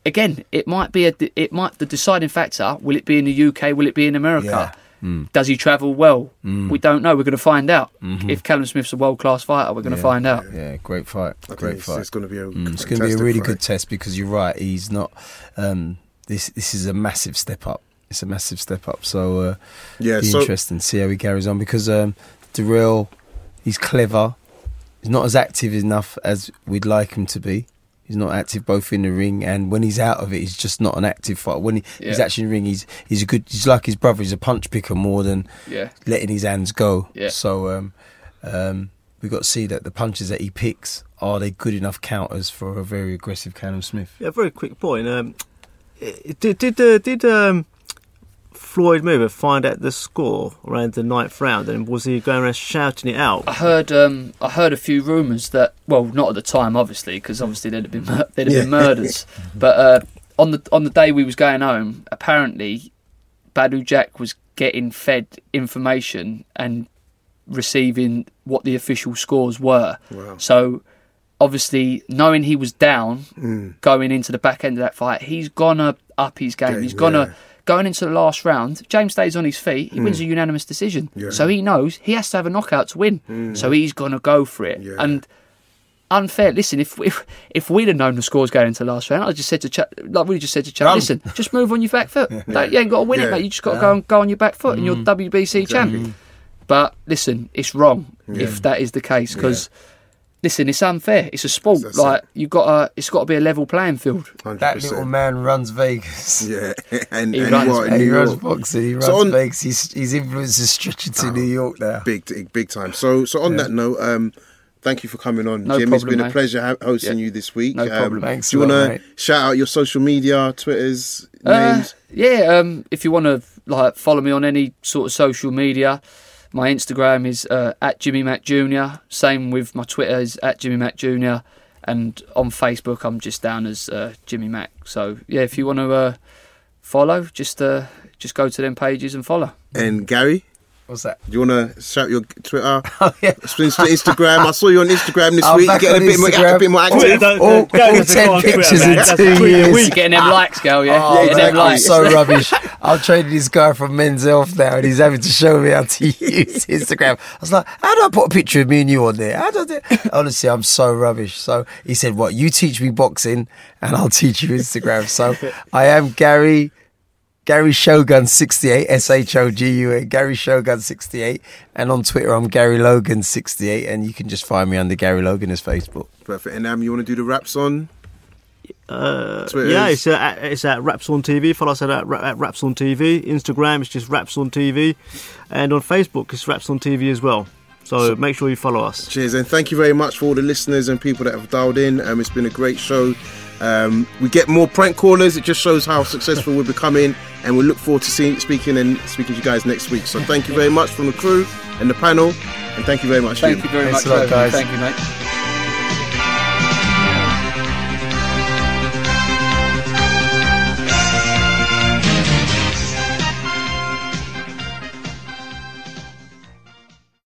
Again, it might be a. It might the deciding factor. Will it be in the UK? Will it be in America? Mm. Does he travel well? Mm. We don't know. We're going to find out. Mhm. If Callum Smith's a world class fighter, we're going to find out. Yeah, great fight. think Great it's- fight. it's gonna be a Mm, it's going to be a really fight. good test because you're right. He's not. Um, this this is a massive step up. It's a massive step up. So uh, Yeah, be so- interesting to see how he carries on because um, Dirrell, he's clever. He's not as active enough as we'd like him to be. He's not active both in the ring and when he's out of it, he's just not an active fighter. When he, he's actually in the ring, he's he's a good. He's like his brother. He's a punch picker more than Yeah. letting his hands go. Yeah. So um, um, we've got to see that the punches that he picks are they good enough counters for a very aggressive Callum Smith. Yeah, very quick point. Um, did did uh, did um, Floyd Mayweather find out the score around the ninth round, and was he going around shouting it out? I heard um, I heard a few rumours that well, not at the time, obviously, because obviously there'd have been mur- there'd have Yeah. been *laughs* murders. but uh, on the on the day we was going home, apparently, Badou Jack was getting fed information and receiving what the official scores were. Wow. So obviously, knowing he was down Mm. going into the back end of that fight, he's gonna up his game. Game, he's gonna yeah. Going into the last round. James stays on his feet. He wins Mm. a unanimous decision. Yeah. So he knows he has to have a knockout to win. Mm. So he's gonna go for it. Yeah. And unfair. Listen, if if if we'd have known the scores going into the last round, I just said to Ch- like we just said to Chuck, Run. listen, just move on your back foot. *laughs* Like, you ain't got to win Yeah. it, mate. You just got to Yeah. go and go on your back foot, and you're Mm. WBC Exactly. champ. But listen, it's wrong Yeah. if that is the case because. Listen, it's unfair. It's a sport. That's like you've got to, it's got to be a level playing field. 100%. That little man runs Vegas. *laughs* Yeah, and, He and runs- what, in he New runs York? boxing. He runs So on- Vegas. His, his influence is stretching to New York now. Big, big time. So, so on Yeah. that note, um, thank you for coming on, No Jim. it's problem, been a pleasure hosting Yeah. you this week. No Um, problem. Thanks Do you want to shout out your social media, Twitters, Uh, names? yeah, um, if you want to like follow me on any sort of social media, my Instagram is uh, at Jimmy Mac Junior. Same with my Twitter is at Jimmy Mac Junior, and on Facebook I'm just down as uh, Jimmy Mac. So yeah, if you want to uh, follow, just uh, just go to them pages and follow. And Gary, What's that? do you want to shout your Twitter, *laughs* Oh, yeah. Instagram? I saw you on Instagram this I'm week. back Getting a bit, more, a bit more Wait, active. don't- All, don't go all 10 pictures in two tweet years. getting them likes, girl. Yeah, Oh, getting them likes. so rubbish. I'm trading this guy from Men's Health now, and he's having to show me how to *laughs* use Instagram. I was like, how do I put a picture of me and you on there? How do I do *laughs* Honestly, I'm so rubbish. So he said, what, you teach me boxing, and I'll teach you Instagram. So I am Gary. Gary Shogun 68, S H O G U A, Gary Shogun 68. And on Twitter, I'm Gary Logan 68. And you can just find me under Gary Logan as Facebook. Perfect. And um, you want to do the raps on? Uh, yeah, it's uh, at, it's at Raps on TV. Follow us at, at, at Raps on TV. Instagram, it's just Raps on TV, and on Facebook, it's Raps on TV as well. So, make sure you follow us. Cheers, and thank you very much for all the listeners and people that have dialed in. Um, it's been a great show. Um, we get more prank callers. It just shows how successful we're becoming, and we look forward to seeing, speaking and speaking to you guys next week. So thank you very much from the crew and the panel, and thank you very much. Thank Jim. you very Thanks much, a lot, for having me. guys. Thank you, mate.